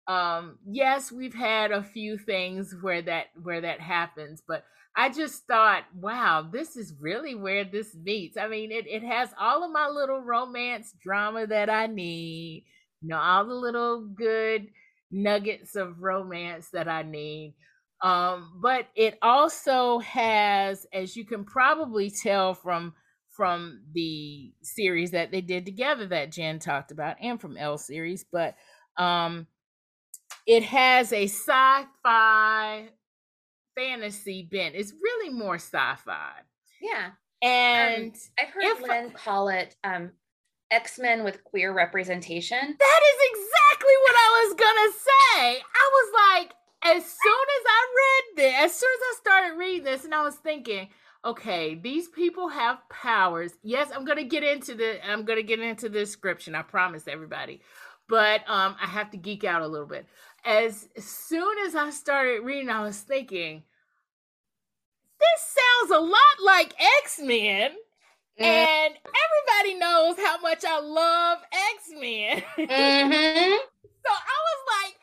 um yes we've had a few things where that where that happens but i just thought wow this is really where this meets i mean it, it has all of my little romance drama that i need you know all the little good nuggets of romance that i need um but it also has as you can probably tell from from the series that they did together that jen talked about and from Elle series but um it has a sci-fi fantasy bent. It's really more sci-fi. Yeah. And um, I've heard if, Lynn call it um, X-Men with queer representation. That is exactly what I was gonna say. I was like, as soon as I read this, as soon as I started reading this, and I was thinking, okay, these people have powers. Yes, I'm gonna get into the I'm gonna get into the description. I promise everybody. But um, I have to geek out a little bit as soon as I started reading, I was thinking, this sounds a lot like X Men. Mm. And everybody knows how much I love X Men. [laughs] Mm-hmm. so I was like,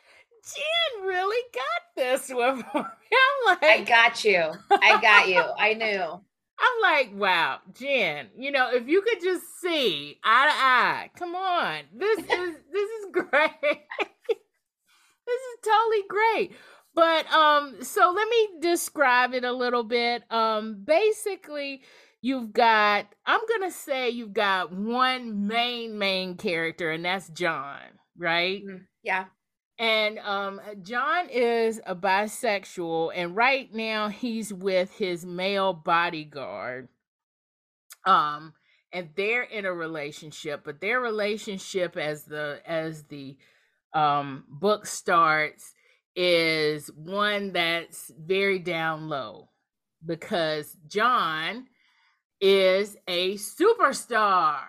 Jen really got this one for me. [laughs] I'm like, I got you. I got you. I knew. [laughs] I'm like, wow, Jen, you know, if you could just see eye to eye, come on. This [laughs] is this is great this is totally great. But um, so let me describe it a little bit. Um, basically, you've got I'm gonna say you've got one main main character, and that's John, right? Mm, yeah. And um, John is a bisexual, and right now he's with his male bodyguard. Um, and they're in a relationship, but their relationship as the as the um, book starts is one that's very down low because John is a superstar.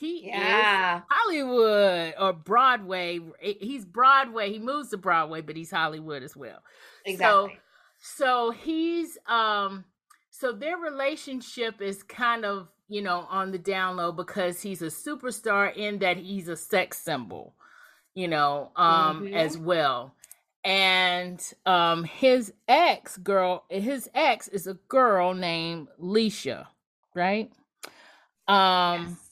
He yeah. is Hollywood or Broadway. He's Broadway. He moves to Broadway, but he's Hollywood as well. Exactly. So, so he's um so their relationship is kind of, you know, on the down low because he's a superstar in that he's a sex symbol you know, um, mm-hmm. as well. And um, his ex girl, his ex is a girl named Leisha, right? Um, yes.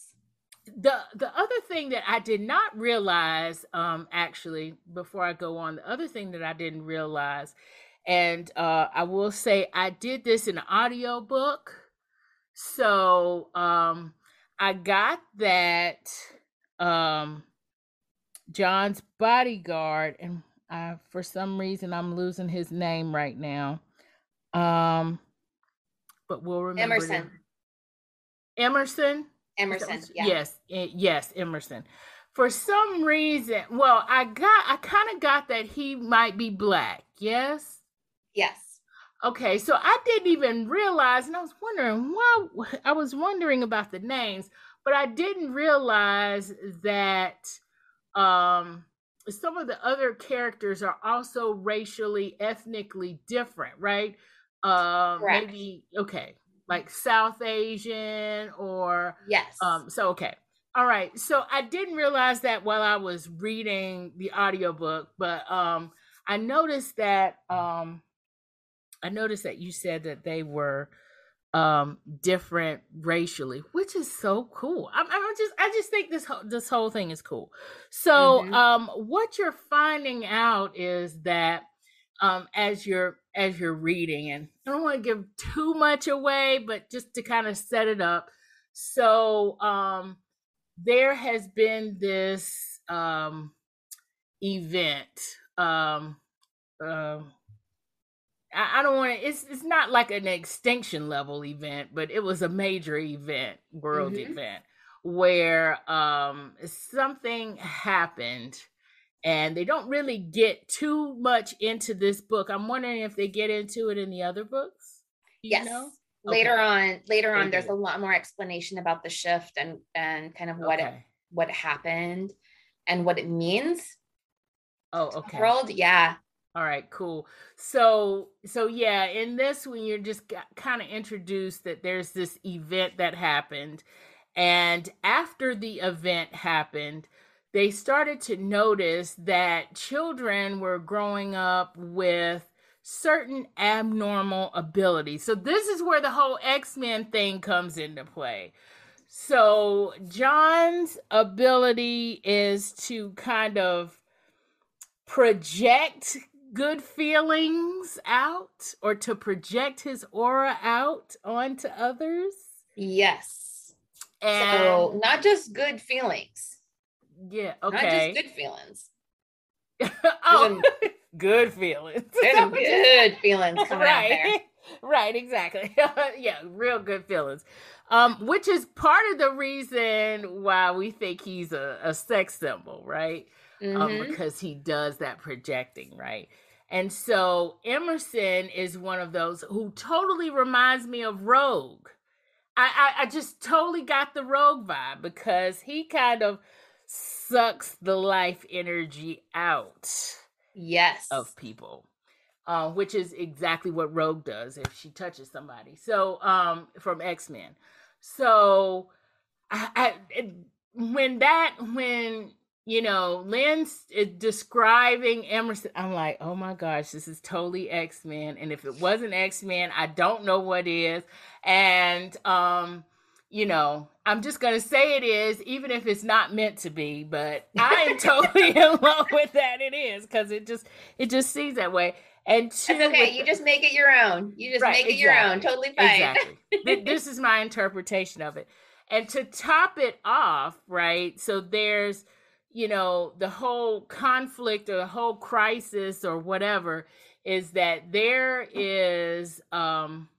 The the other thing that I did not realize, um, actually, before I go on, the other thing that I didn't realize, and uh, I will say I did this in an audio book, so um, I got that um John's bodyguard, and I, for some reason I'm losing his name right now. Um, but we'll remember Emerson. Emerson. Emerson. Yeah. Yes. Eh, yes. Emerson. For some reason, well, I got, I kind of got that he might be black. Yes. Yes. Okay, so I didn't even realize, and I was wondering why. I was wondering about the names, but I didn't realize that um some of the other characters are also racially ethnically different right um Correct. maybe okay like south asian or yes. um so okay. All right. So i didn't realize that while i was reading the audiobook but um i noticed that um i noticed that you said that they were um different racially which is so cool. I'm, I'm just i just think this whole this whole thing is cool. So mm-hmm. um what you're finding out is that um as you're as you're reading and i don't want to give too much away but just to kind of set it up so um there has been this um event um uh, I, I don't want to. It's it's not like an extinction level event, but it was a major event, world mm-hmm. event, where um something happened, and they don't really get too much into this book. I'm wondering if they get into it in the other books. yes. Know? Later okay. on, later on, there's a lot more explanation about the shift and and kind of what okay. it what happened and what it means. Oh, okay. World, yeah. All right, cool. So, so yeah, in this when you're just kind of introduced that there's this event that happened, and after the event happened, they started to notice that children were growing up with certain abnormal abilities. So this is where the whole X-Men thing comes into play. So John's ability is to kind of project good feelings out or to project his aura out onto others. Yes. And so not just good feelings. Yeah, Not okay. just good feelings. [laughs] oh, [laughs] good feelings. [laughs] There's good feelings coming out there. right right exactly yeah real good feelings um which is part of the reason why we think he's a, a sex symbol right um Mhm. because he does that projecting right and so emerson is one of those who totally reminds me of rogue i i, I just totally got the rogue vibe because he kind of sucks the life energy out Yes. of people uh, which is exactly what rogue does if she touches somebody. So um from x-men. So I, I it- when that when you know lynn's is describing emerson i'm like oh my gosh this is totally x-men. And if it wasn't x-men i don't know what is. And um you know i'm just gonna say it is even if it's not meant to be but i am totally [laughs] in love with that it is because it just it just seems that way and two, That's okay. You the- just make it your own. You just Right, make it your own. Totally fine. Exactly. This is my interpretation of it. And to top it off, right? So there's, you know, the whole conflict or the whole crisis or whatever is that there is um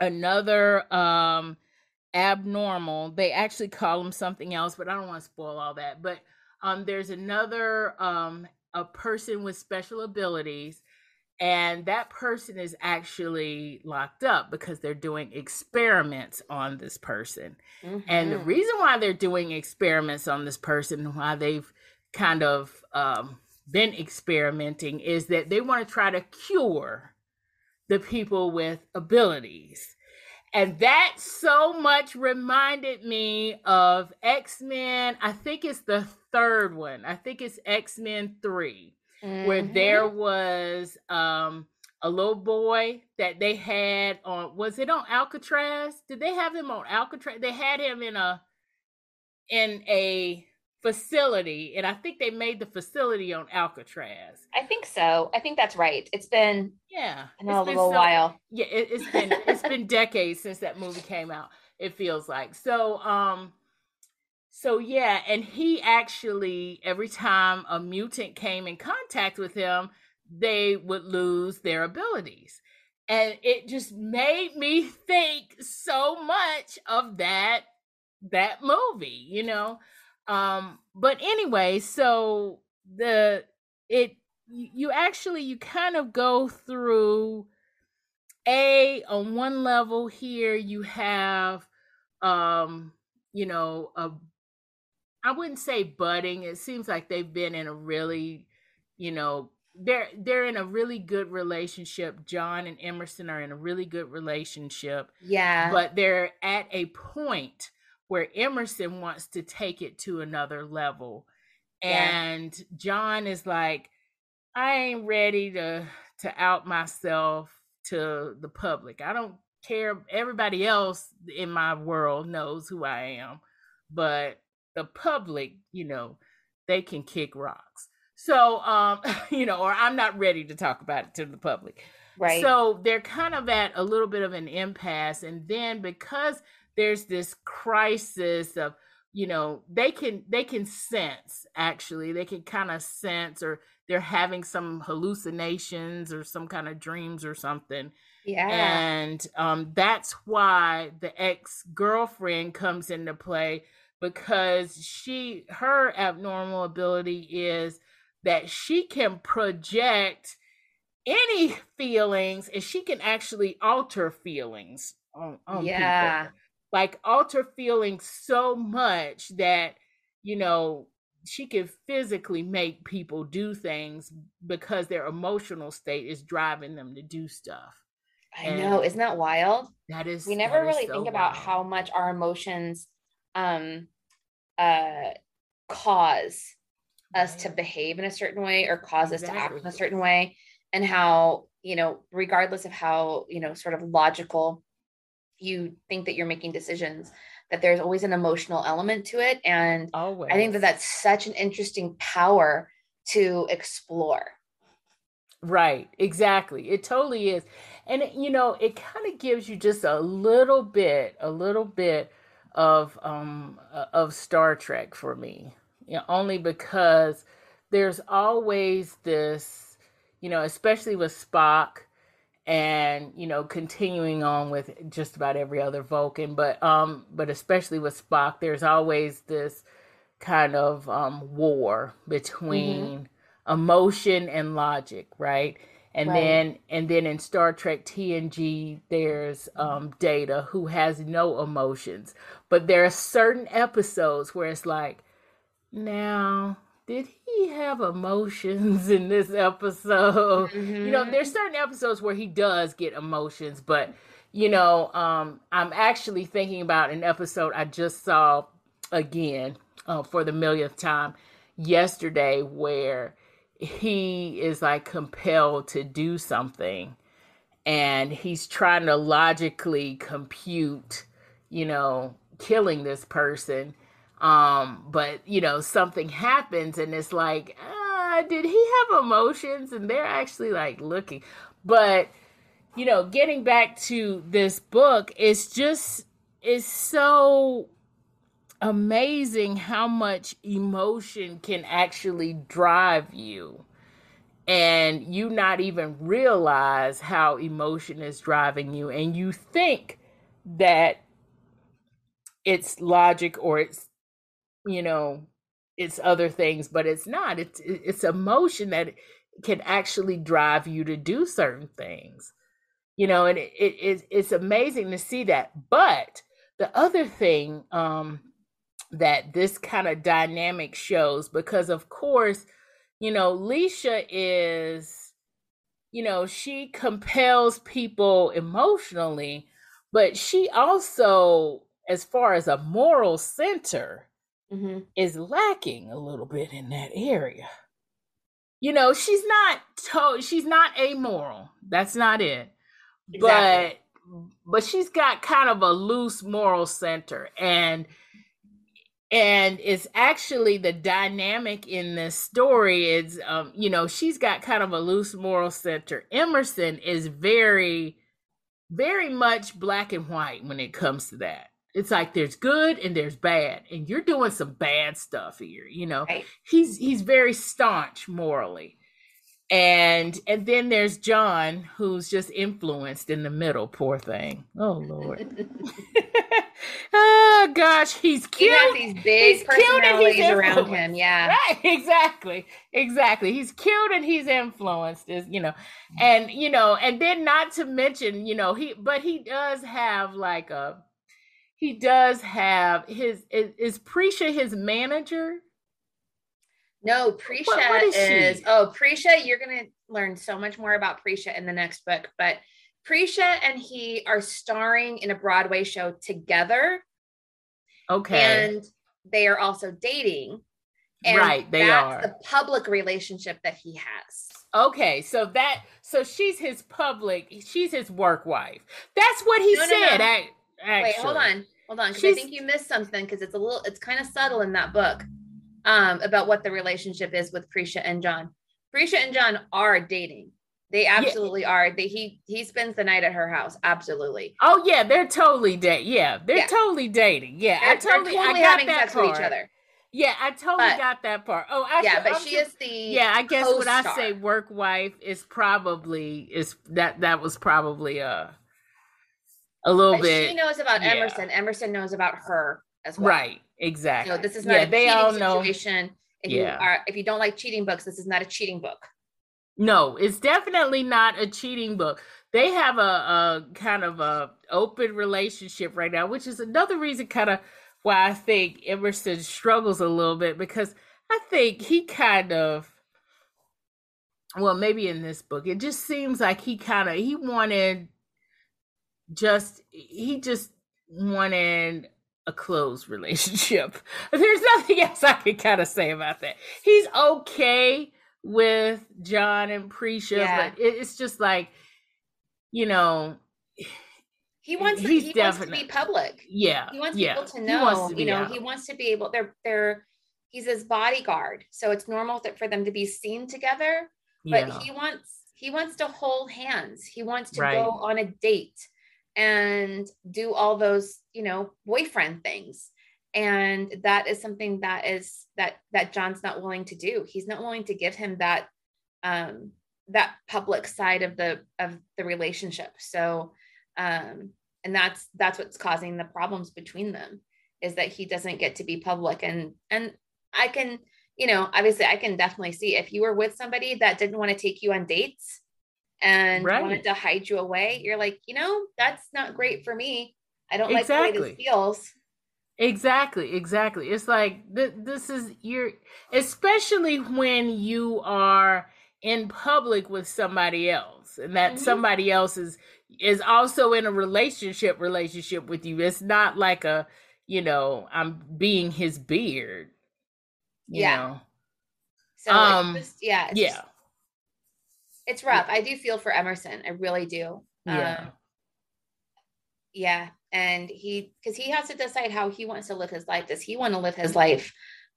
another um abnormal. They actually call them something else, but I don't want to spoil all that. But um there's another um a person with special abilities and that person is actually locked up because they're doing experiments on this person. And the Mhm. reason why they're doing experiments on this person, why they've kind of um, been experimenting, is that they want to try to cure the people with abilities. And that so much reminded me of X Men. I think it's the third one. I think it's X Men 3 where Mhm. there was um a little boy that they had on was it on Alcatraz? Did they have him on Alcatraz? They had him in a in a facility and I think they made the facility on Alcatraz. I think so. I think that's right. It's been Yeah. I know, a little so- while. Yeah, it, it's been it's been [laughs] decades since that movie came out. It feels like. So um so yeah, and he actually every time a mutant came in contact with him, they would lose their abilities. And it just made me think so much of that that movie, you know. Um but anyway, so the it you actually you kind of go through a on one level here you have um you know a i wouldn't say budding it seems like they've been in a really you know they're they're in a really good relationship john and emerson are in a really good relationship Yeah. but they're at a point where emerson wants to take it to another level Yeah. and john is like i ain't ready to to out myself to the public i don't care everybody else in my world knows who i am but the public you know they can kick rocks so um [laughs] you know or i'm not ready to talk about it to the public right. so they're kind of at a little bit of an impasse. And then because there's this crisis of, you know, they can they can sense actually, they can kind of sense or they're having some hallucinations or some kind of dreams or something. yeah. And um that's why the ex-girlfriend comes into play because she her abnormal ability is that she can project any feelings and she can actually alter feelings on, on Yeah. people like alter feelings so much that you know she can physically make people do things because their emotional state is driving them to do stuff I know. Isn't that wild? that is we never really so think about how much our emotions um uh cause us to behave in a certain way or cause us to act in a certain way and how you know regardless of how you know sort of logical you think that you're making decisions that there's always an emotional element to it. And always. i think that that's such an interesting power to explore. Right exactly. It totally is. And it, you know it kind of gives you just a little bit a little bit of um of star trek for me. You know, only because there's always this you know especially with spock and you know continuing on with just about every other vulcan but um but especially with spock there's always this kind of um war between mm-hmm. emotion and logic right and right. then and then in star trek tng there's um data who has no emotions but there are certain episodes where it's like now did he have emotions in this episode? Mm-hmm. You know, there's certain episodes where he does get emotions, but you know, um, I'm actually thinking about an episode I just saw again uh, for the millionth time yesterday where he is like compelled to do something and he's trying to logically compute, you know, killing this person um, but you know, something happens and it's like, uh, did he have emotions? And they're actually like looking. But you know, getting back to this book, it's just it's so amazing how much emotion can actually drive you and you not even realize how emotion is driving you and you think that it's logic or it's you know it's other things but it's not it's it's emotion that can actually drive you to do certain things you know and it, it it's amazing to see that but the other thing um that this kind of dynamic shows because of course you know Leisha is you know she compels people emotionally but she also as far as a moral center mm-hmm. is lacking a little bit in that area. You know, she's not to- she's not amoral. That's not it. Exactly. But but she's got kind of a loose moral center and and it's actually the dynamic in this story is um you know she's got kind of a loose moral center emerson is very very much black and white when it comes to that it's like there's good and there's bad, and you're doing some bad stuff here. You know, right. he's he's very staunch morally, and and then there's John who's just influenced in the middle. Poor thing. Oh Lord. [laughs] oh gosh, he's cute. He has these big he's personalities cute around him. Yeah, right. Exactly, exactly. He's cute and he's influenced. Is you know, and you know, and then not to mention, you know, he but he does have like a he does have his is, is Prisha his manager? No, Prisha what, what is, is oh Prisha, you're gonna learn so much more about Prisha in the next book, but Prisha and he are starring in a Broadway show together. Okay. And they are also dating. And right, they are the public relationship that he has. Okay, so that so she's his public, she's his work wife. That's what he no, said. No, no. Actually. Wait, hold on, hold on, because I think you missed something because it's a little, it's kind of subtle in that book um, about what the relationship is with Prisha and John. Prisha and John are dating. They absolutely yeah. are. They he he spends the night at her house. Absolutely. Oh yeah, they're totally dating. Yeah, they're yeah. totally dating. Yeah, they're, I totally, totally I got having that sex part. with each other. Yeah, I totally but, got that part. Oh, I, yeah, but I'm she is the yeah. I guess co-star. when I say work wife is probably is that that was probably a a little but bit. She knows about yeah. Emerson. Emerson knows about her as well. Right. Exactly. So this is not yeah, a they all know. situation. If yeah. you are if you don't like cheating books, this is not a cheating book. No, it's definitely not a cheating book. They have a, a kind of a open relationship right now, which is another reason kind of why I think Emerson struggles a little bit because I think he kind of well, maybe in this book, it just seems like he kind of he wanted just he just wanted a closed relationship. [laughs] There's nothing else I can kind of say about that. He's okay with John and Prisha, yeah. but it's just like, you know, he wants to, he wants to be public. Yeah, he wants yeah. people to know. To you know, out. he wants to be able. They're they're. He's his bodyguard, so it's normal that for them to be seen together. But yeah. he wants he wants to hold hands. He wants to right. go on a date and do all those you know boyfriend things. And that is something that is that that john's not willing to do. He's not willing to give him that um that public side of the of the relationship. So um and that's that's what's causing the problems between them is that he doesn't get to be public. And and i can you know obviously i can definitely see if you were with somebody that didn't want to take you on dates and right. wanted to hide you away, you're like, you know, that's not great for me. I don't exactly. like the way this feels. Exactly, exactly. It's like th- this is your, especially when you are in public with somebody else, and that mm-hmm. somebody else is is also in a relationship relationship with you. It's not like a, you know, I'm being his beard. yeah. Know? So um, just, yeah, yeah. It's rough. I do feel for Emerson. I really do. Yeah. Um, yeah. And he, because he has to decide how he wants to live his life. Does he want to live his life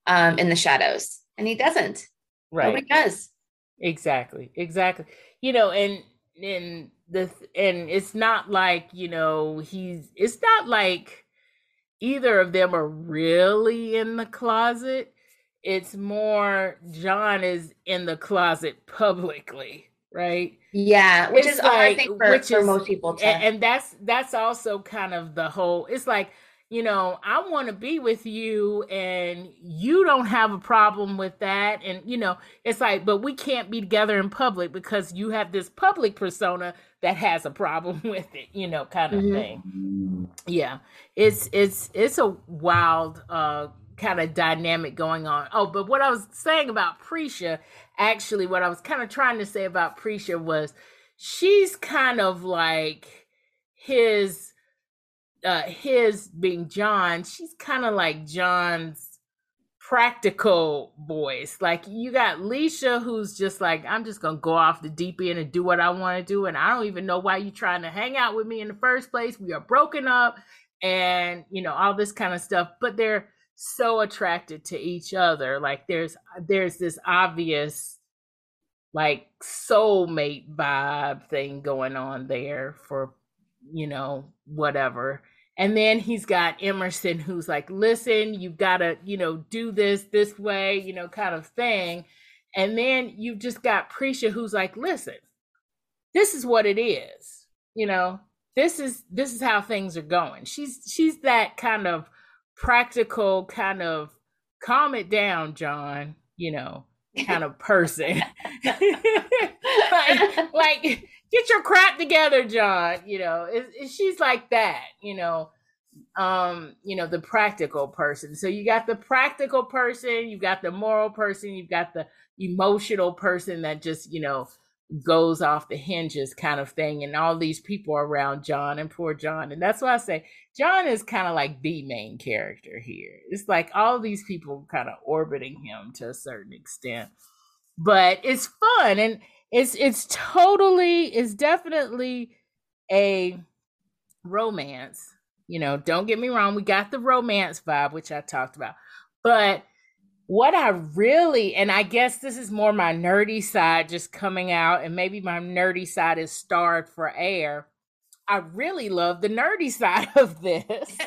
um, in the shadows? And he doesn't. Right. Nobody does. Exactly. Exactly. You know, and and the and it's not like you know he's. It's not like either of them are really in the closet. It's more John is in the closet [laughs] publicly right? Yeah, which it's is like, I think for, which for is, most people too. And, and that's that's also kind of the whole. It's like you know, I want to be with you and you don't have a problem with that. And, you know, it's like, but we can't be together in public because you have this public persona that has a problem [laughs] with it, you know, kind of mm-hmm. thing. Yeah. It's, it's, it's a wild, uh, kind of dynamic going on. Oh, but what I was saying about Prisha actually what I was kind of trying to say about Prisha was she's kind of like his uh his being John, she's kind of like John's practical voice. Like you got Leisha who's just like, I'm just gonna go off the deep end and do what I want to do. And I don't even know why you're trying to hang out with me in the first place. We are broken up and you know, all this kind of stuff. But they're so attracted to each other like there's there's this obvious like soulmate vibe thing going on there for you know whatever. And then he's got emerson who's like listen you gotta you know do this this way you know kind of thing. And then you've just got Prisha who's like listen this is what it is you know? This is this is how things are going. She's she's that kind of practical kind of calm it down, John, you know, kind of person. [laughs] like, like, get your crap together, John. You know, it, it, she's like that, you know, um, you know, the practical person. So you got the practical person, you've got the moral person, you've got the emotional person that just, you know, goes off the hinges kind of thing and all these people around John and poor John and that's why I say John is kind of like the main character here. It's like all these people kind of orbiting him to a certain extent. But it's fun and it's it's totally it's definitely a romance. You know, don't get me wrong, we got the romance vibe which I talked about. But what I really, and I guess this is more my nerdy side just coming out, and maybe my nerdy side is starred for air. I really love the nerdy [laughs] side of this. [laughs]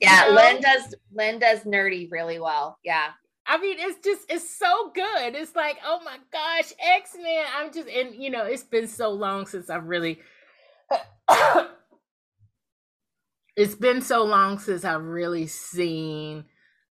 yeah, you know? Lynn does Lynn does nerdy really well. Yeah. I mean, it's just it's so good. It's like, oh my gosh, X Men. I'm just, and you know, it's been so long since I've really. [coughs] it's been so long since I've really seen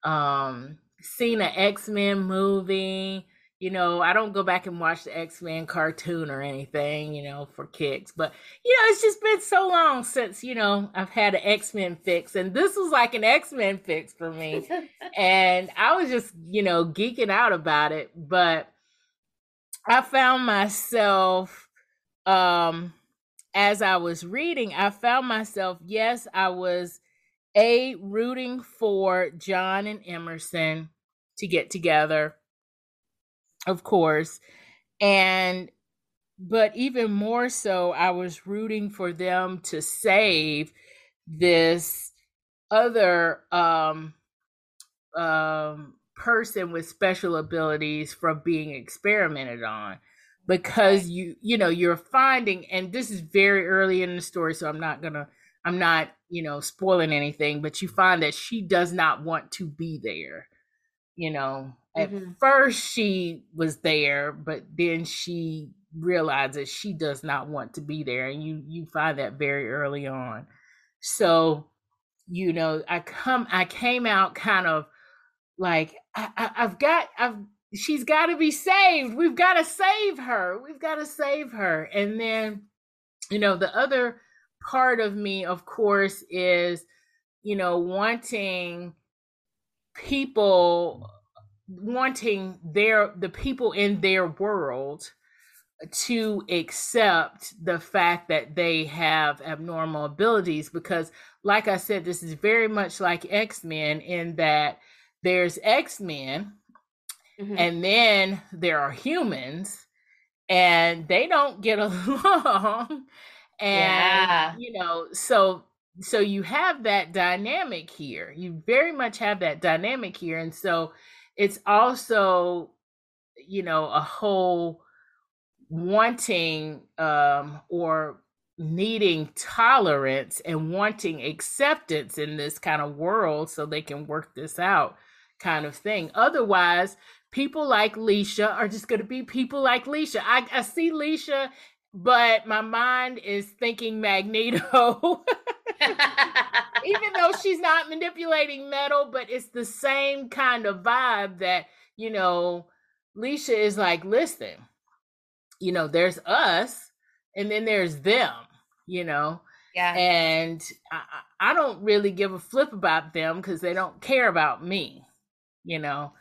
um seen an X-Men movie. You know, I don't go back and watch the X-Men cartoon or anything, you know, for kicks. But, you know, it's just been so long since, you know, I've had an X-Men fix. And this was like an X-Men fix for me. and I was just, you know, geeking out about it. But I found myself um as I was reading, I found myself, yes, I was a rooting for John and Emerson to get together, of course. And but even more so, I was rooting for them to save this other um um person with special abilities from being experimented on because you you know you're finding and this is very early in the story so i'm not gonna i'm not you know spoiling anything but you find that she does not want to be there you know at mm-hmm. first she was there but then she realizes she does not want to be there and you you find that very early on so you know i come i came out kind of like I, I, i've got i've she's got to be saved. We've got to save her. We've got to save her. And then, you know, the other part of me, of course, is, you know, wanting people, wanting their, the people in their world to accept the fact that they have abnormal abilities because like i said this is very much like x-men in that there's x-men Mm-hmm. And then there are humans and they don't get [laughs] along. And yeah. you know, so so you have that dynamic here. You very much have that dynamic here. And so it's also, you know, a whole wanting um or needing tolerance and wanting acceptance in this kind of world so they can work this out kind of thing. Otherwise, people like Leisha are just going to be people like Leisha. I, I see Leisha, but my mind is thinking Magneto. [laughs] Even though she's not manipulating metal, but it's the same kind of vibe that, you know, Leisha is like, listen, you know, there's us and then there's them, you know. Yeah. And I, I don't really give a flip about them because they don't care about me, you know.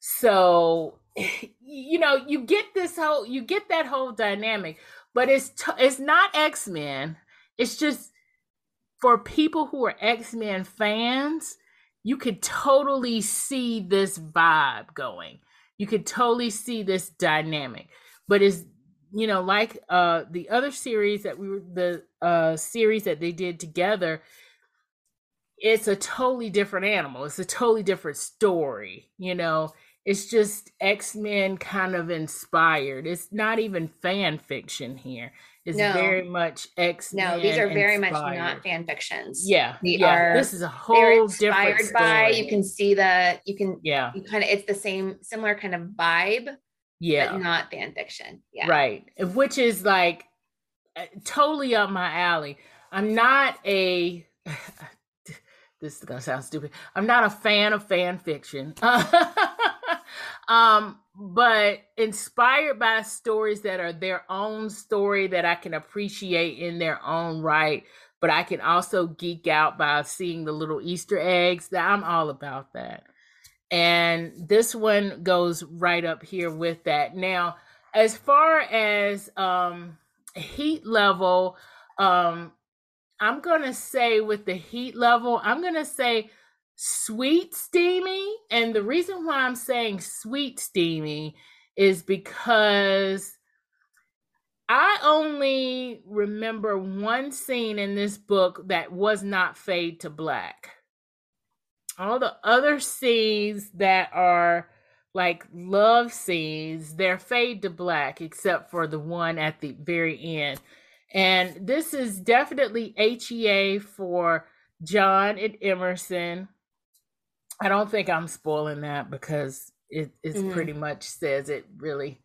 So, [laughs] you know, you get this whole you get that whole dynamic, but it's t- it's not X-Men. It's just for people who are X-Men fans, you could totally see this vibe going. You could totally see this dynamic. But it's you know, like uh the other series that we were the uh series that they did together, it's a totally different animal. It's a totally different story, you know it's just x-men kind of inspired. It's not even fan fiction here. It's no. very much x-men no these are very inspired. much not fan fictions. Yeah we yeah. are this is a whole different story. by you can see the you can yeah. you kind of it's the same similar kind of vibe yeah. not fan fiction. Yeah. Right. Which is like uh, totally up my alley. I'm not a [laughs] this is gonna sound stupid. I'm not a fan of fan fiction [laughs] um, but inspired by stories that are their own story that I can appreciate in their own right. But I can also geek out by seeing the little Easter eggs. That I'm all about that. And this one goes right up here with that. Now, as far as um heat level, um, I'm gonna say with the heat level, I'm gonna say sweet steamy. And the reason why I'm saying sweet steamy is because I only remember one scene in this book that was not fade to black. All the other scenes that are like love scenes, they're fade to black, except for the one at the very end. And this is definitely HEA for John and Emerson. I don't think I'm spoiling that because it is mm-hmm. pretty much says it really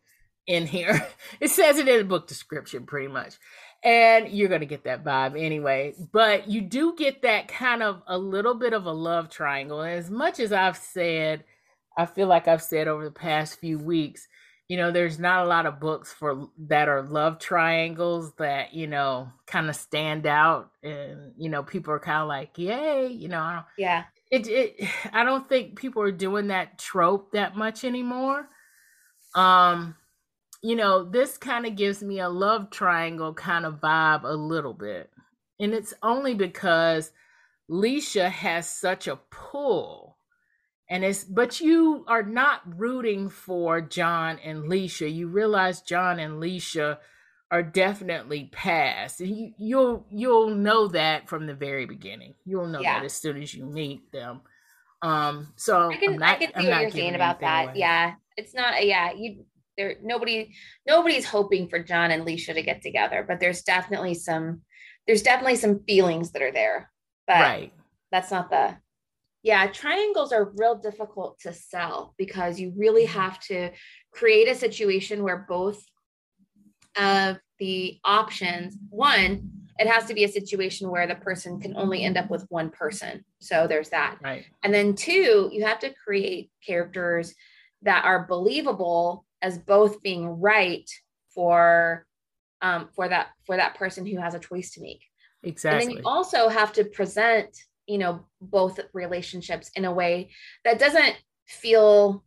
in here. [laughs] it says it in the book description pretty much. And you're going to get that vibe anyway. But you do get that kind of a little bit of a love triangle. And as much as I've said, I feel like I've said over the past few weeks, you know, there's not a lot of books for that are love triangles that, you know, kind of stand out and, you know, people are kind of like, yay, you know, yeah it, it [sighs] I don't think people are doing that trope that much anymore. Um you know, this kind of gives me a love triangle kind of vibe a little bit. And it's only because Leisha has such a pull. And it's but you are not rooting for John and Leisha. You realize John and Leisha are definitely past. And you, you'll you'll know that from the very beginning. You'll know yeah. that as soon as you meet them. Um so I can not, I can see I'm what you're saying about that. Away. Yeah. It's not yeah, you there nobody nobody's hoping for John and Leisha to get together, but there's definitely some there's definitely some feelings that are there. But right. that's not the yeah, triangles are real difficult to sell because you really mm-hmm. have to create a situation where both of the options, one, it has to be a situation where the person can only end up with one person. So there's that. Right. And then two, you have to create characters that are believable as both being right for um, for that for that person who has a choice to make. Exactly. And then you also have to present, you know, both relationships in a way that doesn't feel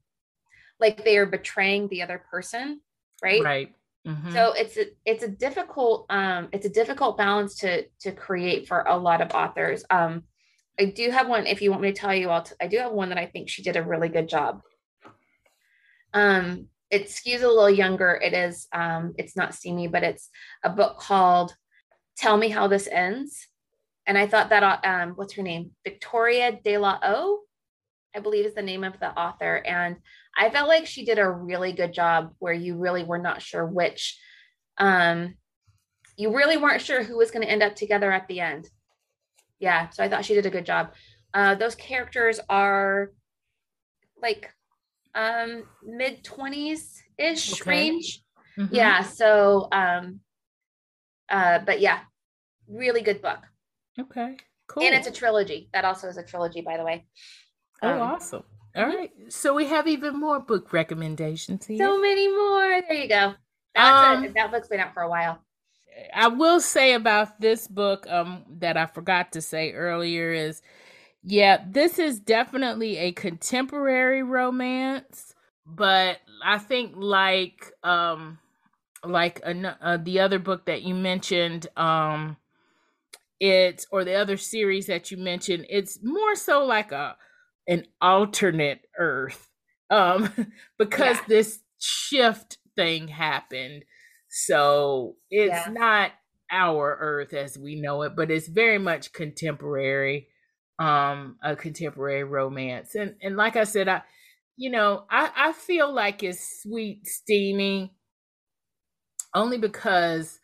like they are betraying the other person, right? Right. Mm-hmm. So it's a it's a difficult um it's a difficult balance to to create for a lot of authors. Um I do have one if you want me to tell you I'll t- I do have one that I think she did a really good job. Um it skews a little younger. It is um it's not steamy, but it's a book called Tell Me How This Ends. And I thought that um what's her name? Victoria De La O, I believe is the name of the author and I felt like she did a really good job where you really were not sure which, um, you really weren't sure who was going to end up together at the end. Yeah, so I thought she did a good job. Uh, those characters are like um, mid 20s ish okay. range. Mm-hmm. Yeah, so, um, uh, but yeah, really good book. Okay, cool. And it's a trilogy. That also is a trilogy, by the way. Oh, um, awesome. All right. So we have even more book recommendations here. So many more. There you go. That's um, a, that book's been out for a while. I will say about this book um, that I forgot to say earlier is yeah, this is definitely a contemporary romance, but I think like um like uh, the other book that you mentioned um it's or the other series that you mentioned, it's more so like a an alternate Earth um, [laughs] because yeah. this shift thing happened. So it's yeah. not our Earth as we know it, but it's very much contemporary, um, a contemporary romance. And and like I said, I you know, I, I feel like it's sweet, steamy, only because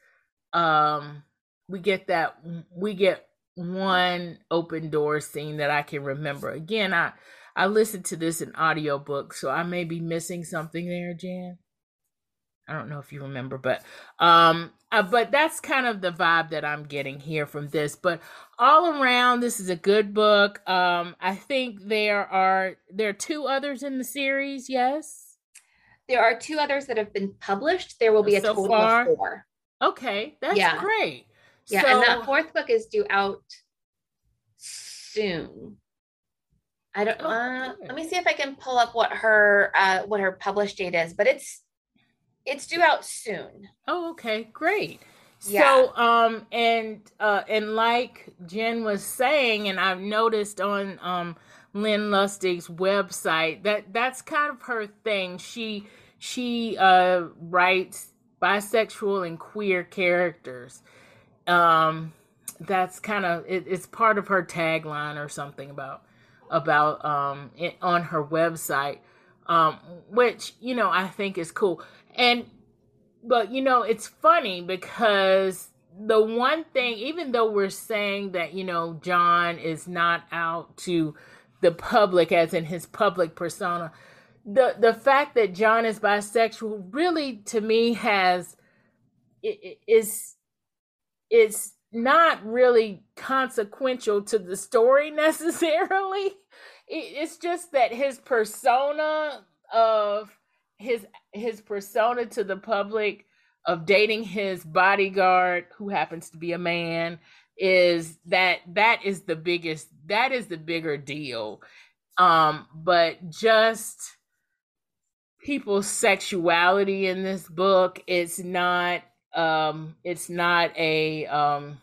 um we get that we get one open door scene that I can remember. Again, I I listened to this in audiobook, so I may be missing something there, Jan. I don't know if you remember, but um uh, but that's kind of the vibe that I'm getting here from this. But all around, this is a good book. Um, I think there are there are two others in the series. Yes, there are two others that have been published. There will be a so total far? of four. Okay, that's yeah. great. Yeah, so, and that fourth book is due out soon. I don't. Oh, uh, let me see if I can pull up what her uh, what her published date is, but it's it's due out soon. Oh, okay, great. Yeah. So, um, and uh, and like Jen was saying, and I've noticed on um Lynn Lustig's website that that's kind of her thing. She she uh writes bisexual and queer characters um that's kind of it, it's part of her tagline or something about about um it, on her website um which you know i think is cool. And but you know it's funny because the one thing even though we're saying that you know john is not out to the public as in his public persona the the fact that john is bisexual really to me has is it's not really consequential to the story [laughs] necessarily. It's just that his persona of his his persona to the public of dating his bodyguard who happens to be a man is that that is the biggest that is the bigger deal um but just people's sexuality in this book. It's not um it's not a um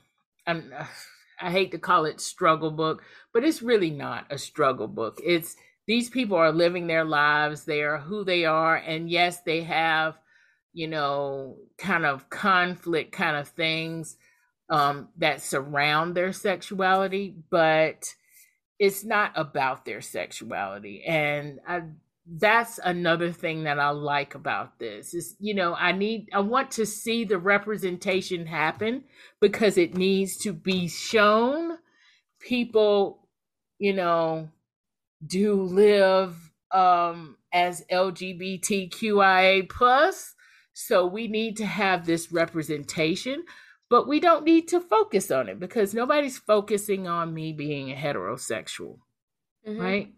[sighs] I hate to call it struggle book, but it's really not a struggle book. It's these people are living their lives, they are who they are and yes, they have you know, kind of conflict kind of things um, that surround their sexuality, but it's not about their sexuality. And I, that's another thing that I like about this is, you know, I need, I want to see the representation happen because it needs to be shown. People, you know, do live um, as LGBTQIA plus so we need to have this representation, but we don't need to focus on it because nobody's focusing on me being a heterosexual, mm-hmm. right?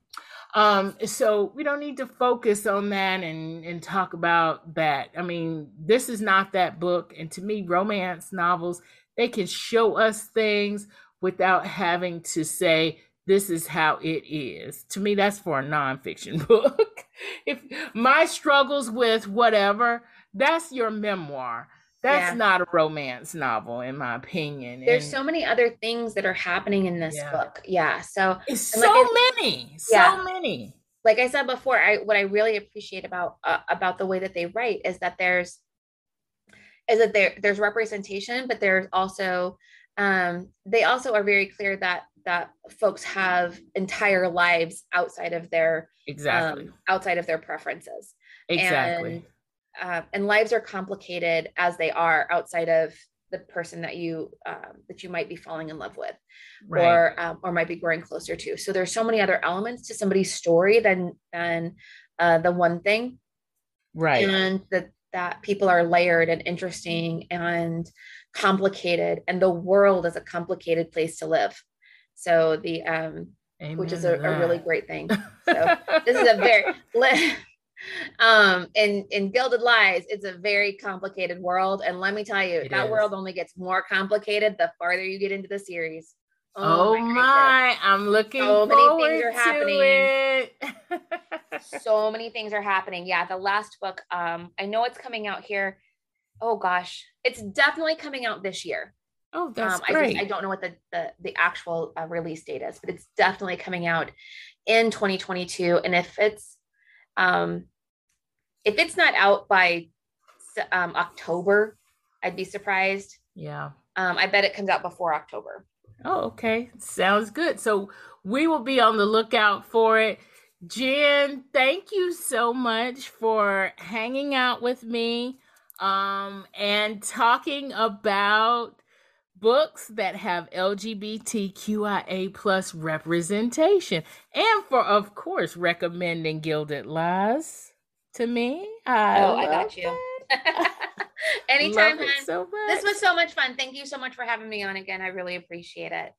Um, so we don't need to focus on that and and talk about that. I mean, this is not that book, and to me, romance novels they can show us things without having to say this is how it is. To me, that's for a nonfiction [laughs] book. if my struggles with whatever, that's your memoir. That's yeah. not a romance novel, in my opinion. There's and, so many other things that are happening in this yeah. book. Yeah. So it's so like many, yeah. so many. Like I said before, I what I really appreciate about uh, about the way that they write is that there's is that there there's representation, but there's also um, they also are very clear that that folks have entire lives outside of their exactly um, outside of their preferences. Exactly. And uh, and lives are complicated as they are outside of the person that you um, that you might be falling in love with right. or um, or might be growing closer to. So there's so many other elements to somebody's story than than uh, the one thing. Right. And that that people are layered and interesting and complicated and the world is a complicated place to live. So the um Amen which is a, a, really great thing. [laughs] So this is a very [laughs] um in in gilded lies it's a very complicated world and let me tell you it that is. world only gets more complicated the farther you get into the series oh, oh my, my i'm looking so many things are happening [laughs] so many things are happening yeah the last book um i know it's coming out here oh gosh it's definitely coming out this year Oh, that's um, great. I, just, I don't know what the the, the actual uh, release date is, but it's definitely coming out in 2022. And if it's um, if it's not out by um, October, I'd be surprised. Yeah. Um, I bet it comes out before October. Oh, okay. Sounds good. So we will be on the lookout for it. Jen, thank you so much for hanging out with me um, and talking about books that have LGBTQIA plus representation and for, of course, recommending Gilded Lies to me. I oh, I got you. [laughs] [laughs] Anytime, so This was so much fun. Thank you so much for having me on again. I really appreciate it.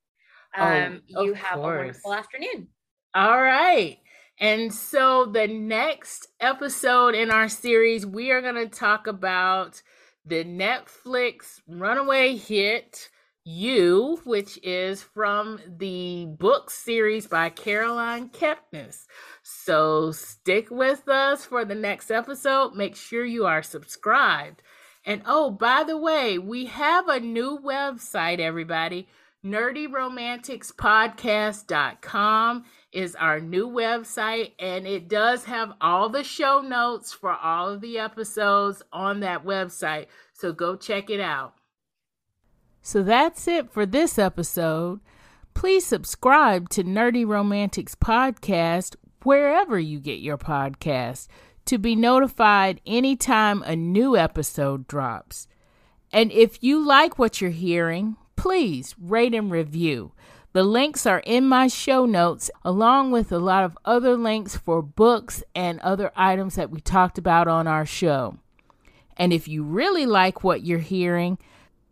Oh, um, oh, you have course. a wonderful afternoon. All right. And so the next episode in our series, we are going to talk about the Netflix runaway hit You, which is from the book series by Caroline Kepnes. So stick with us for the next episode. Make sure you are subscribed. And oh, by the way, we have a new website, everybody. NerdyRomanticspodcast.com is our new website, and it does have all the show notes for all of the episodes on that website. So go check it out. So that's it for this episode. Please subscribe to Nerdy Romantics Podcast wherever you get your podcast to be notified anytime a new episode drops. And if you like what you're hearing, please rate and review. The links are in my show notes, along with a lot of other links for books and other items that we talked about on our show. And if you really like what you're hearing,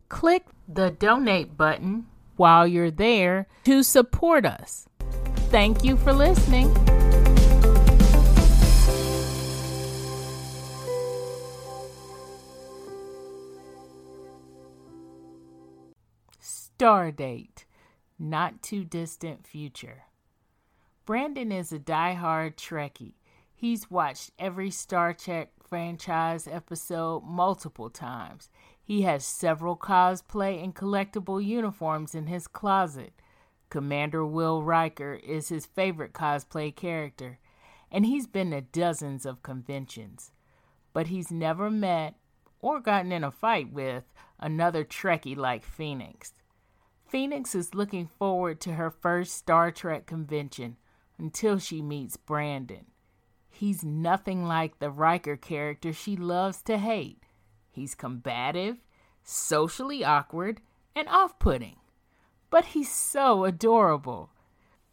click the donate button while you're there to support us. Thank you for listening. Star date, not too distant future. Brandon is a die-hard Trekkie. He's watched every Star Trek franchise episode multiple times. He has several cosplay and collectible uniforms in his closet. Commander Will Riker is his favorite cosplay character, and he's been to dozens of conventions. But he's never met or gotten in a fight with another Trekkie like Phoenix. Phoenix is looking forward to her first Star Trek convention until she meets Brandon. He's nothing like the Riker character she loves to hate. He's combative, socially awkward, and off putting. But he's so adorable.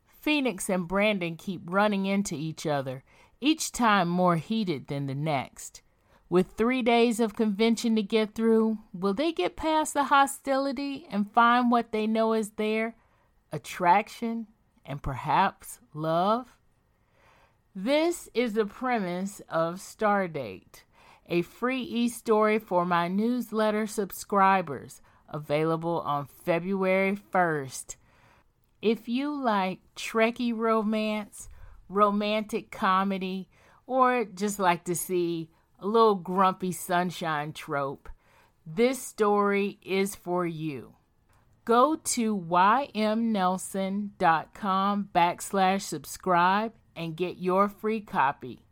Phoenix and Brandon keep running into each other, each time more heated than the next. With three days of convention to get through, will they get past the hostility and find what they know is there? Attraction and perhaps love? This is the premise of Stardate, a free e story for my newsletter subscribers, available on February 1st. If you like Trekkie romance, romantic comedy, or just like to see little grumpy sunshine trope, this story is for you. Go to ymnelson.com backslash subscribe and get your free copy.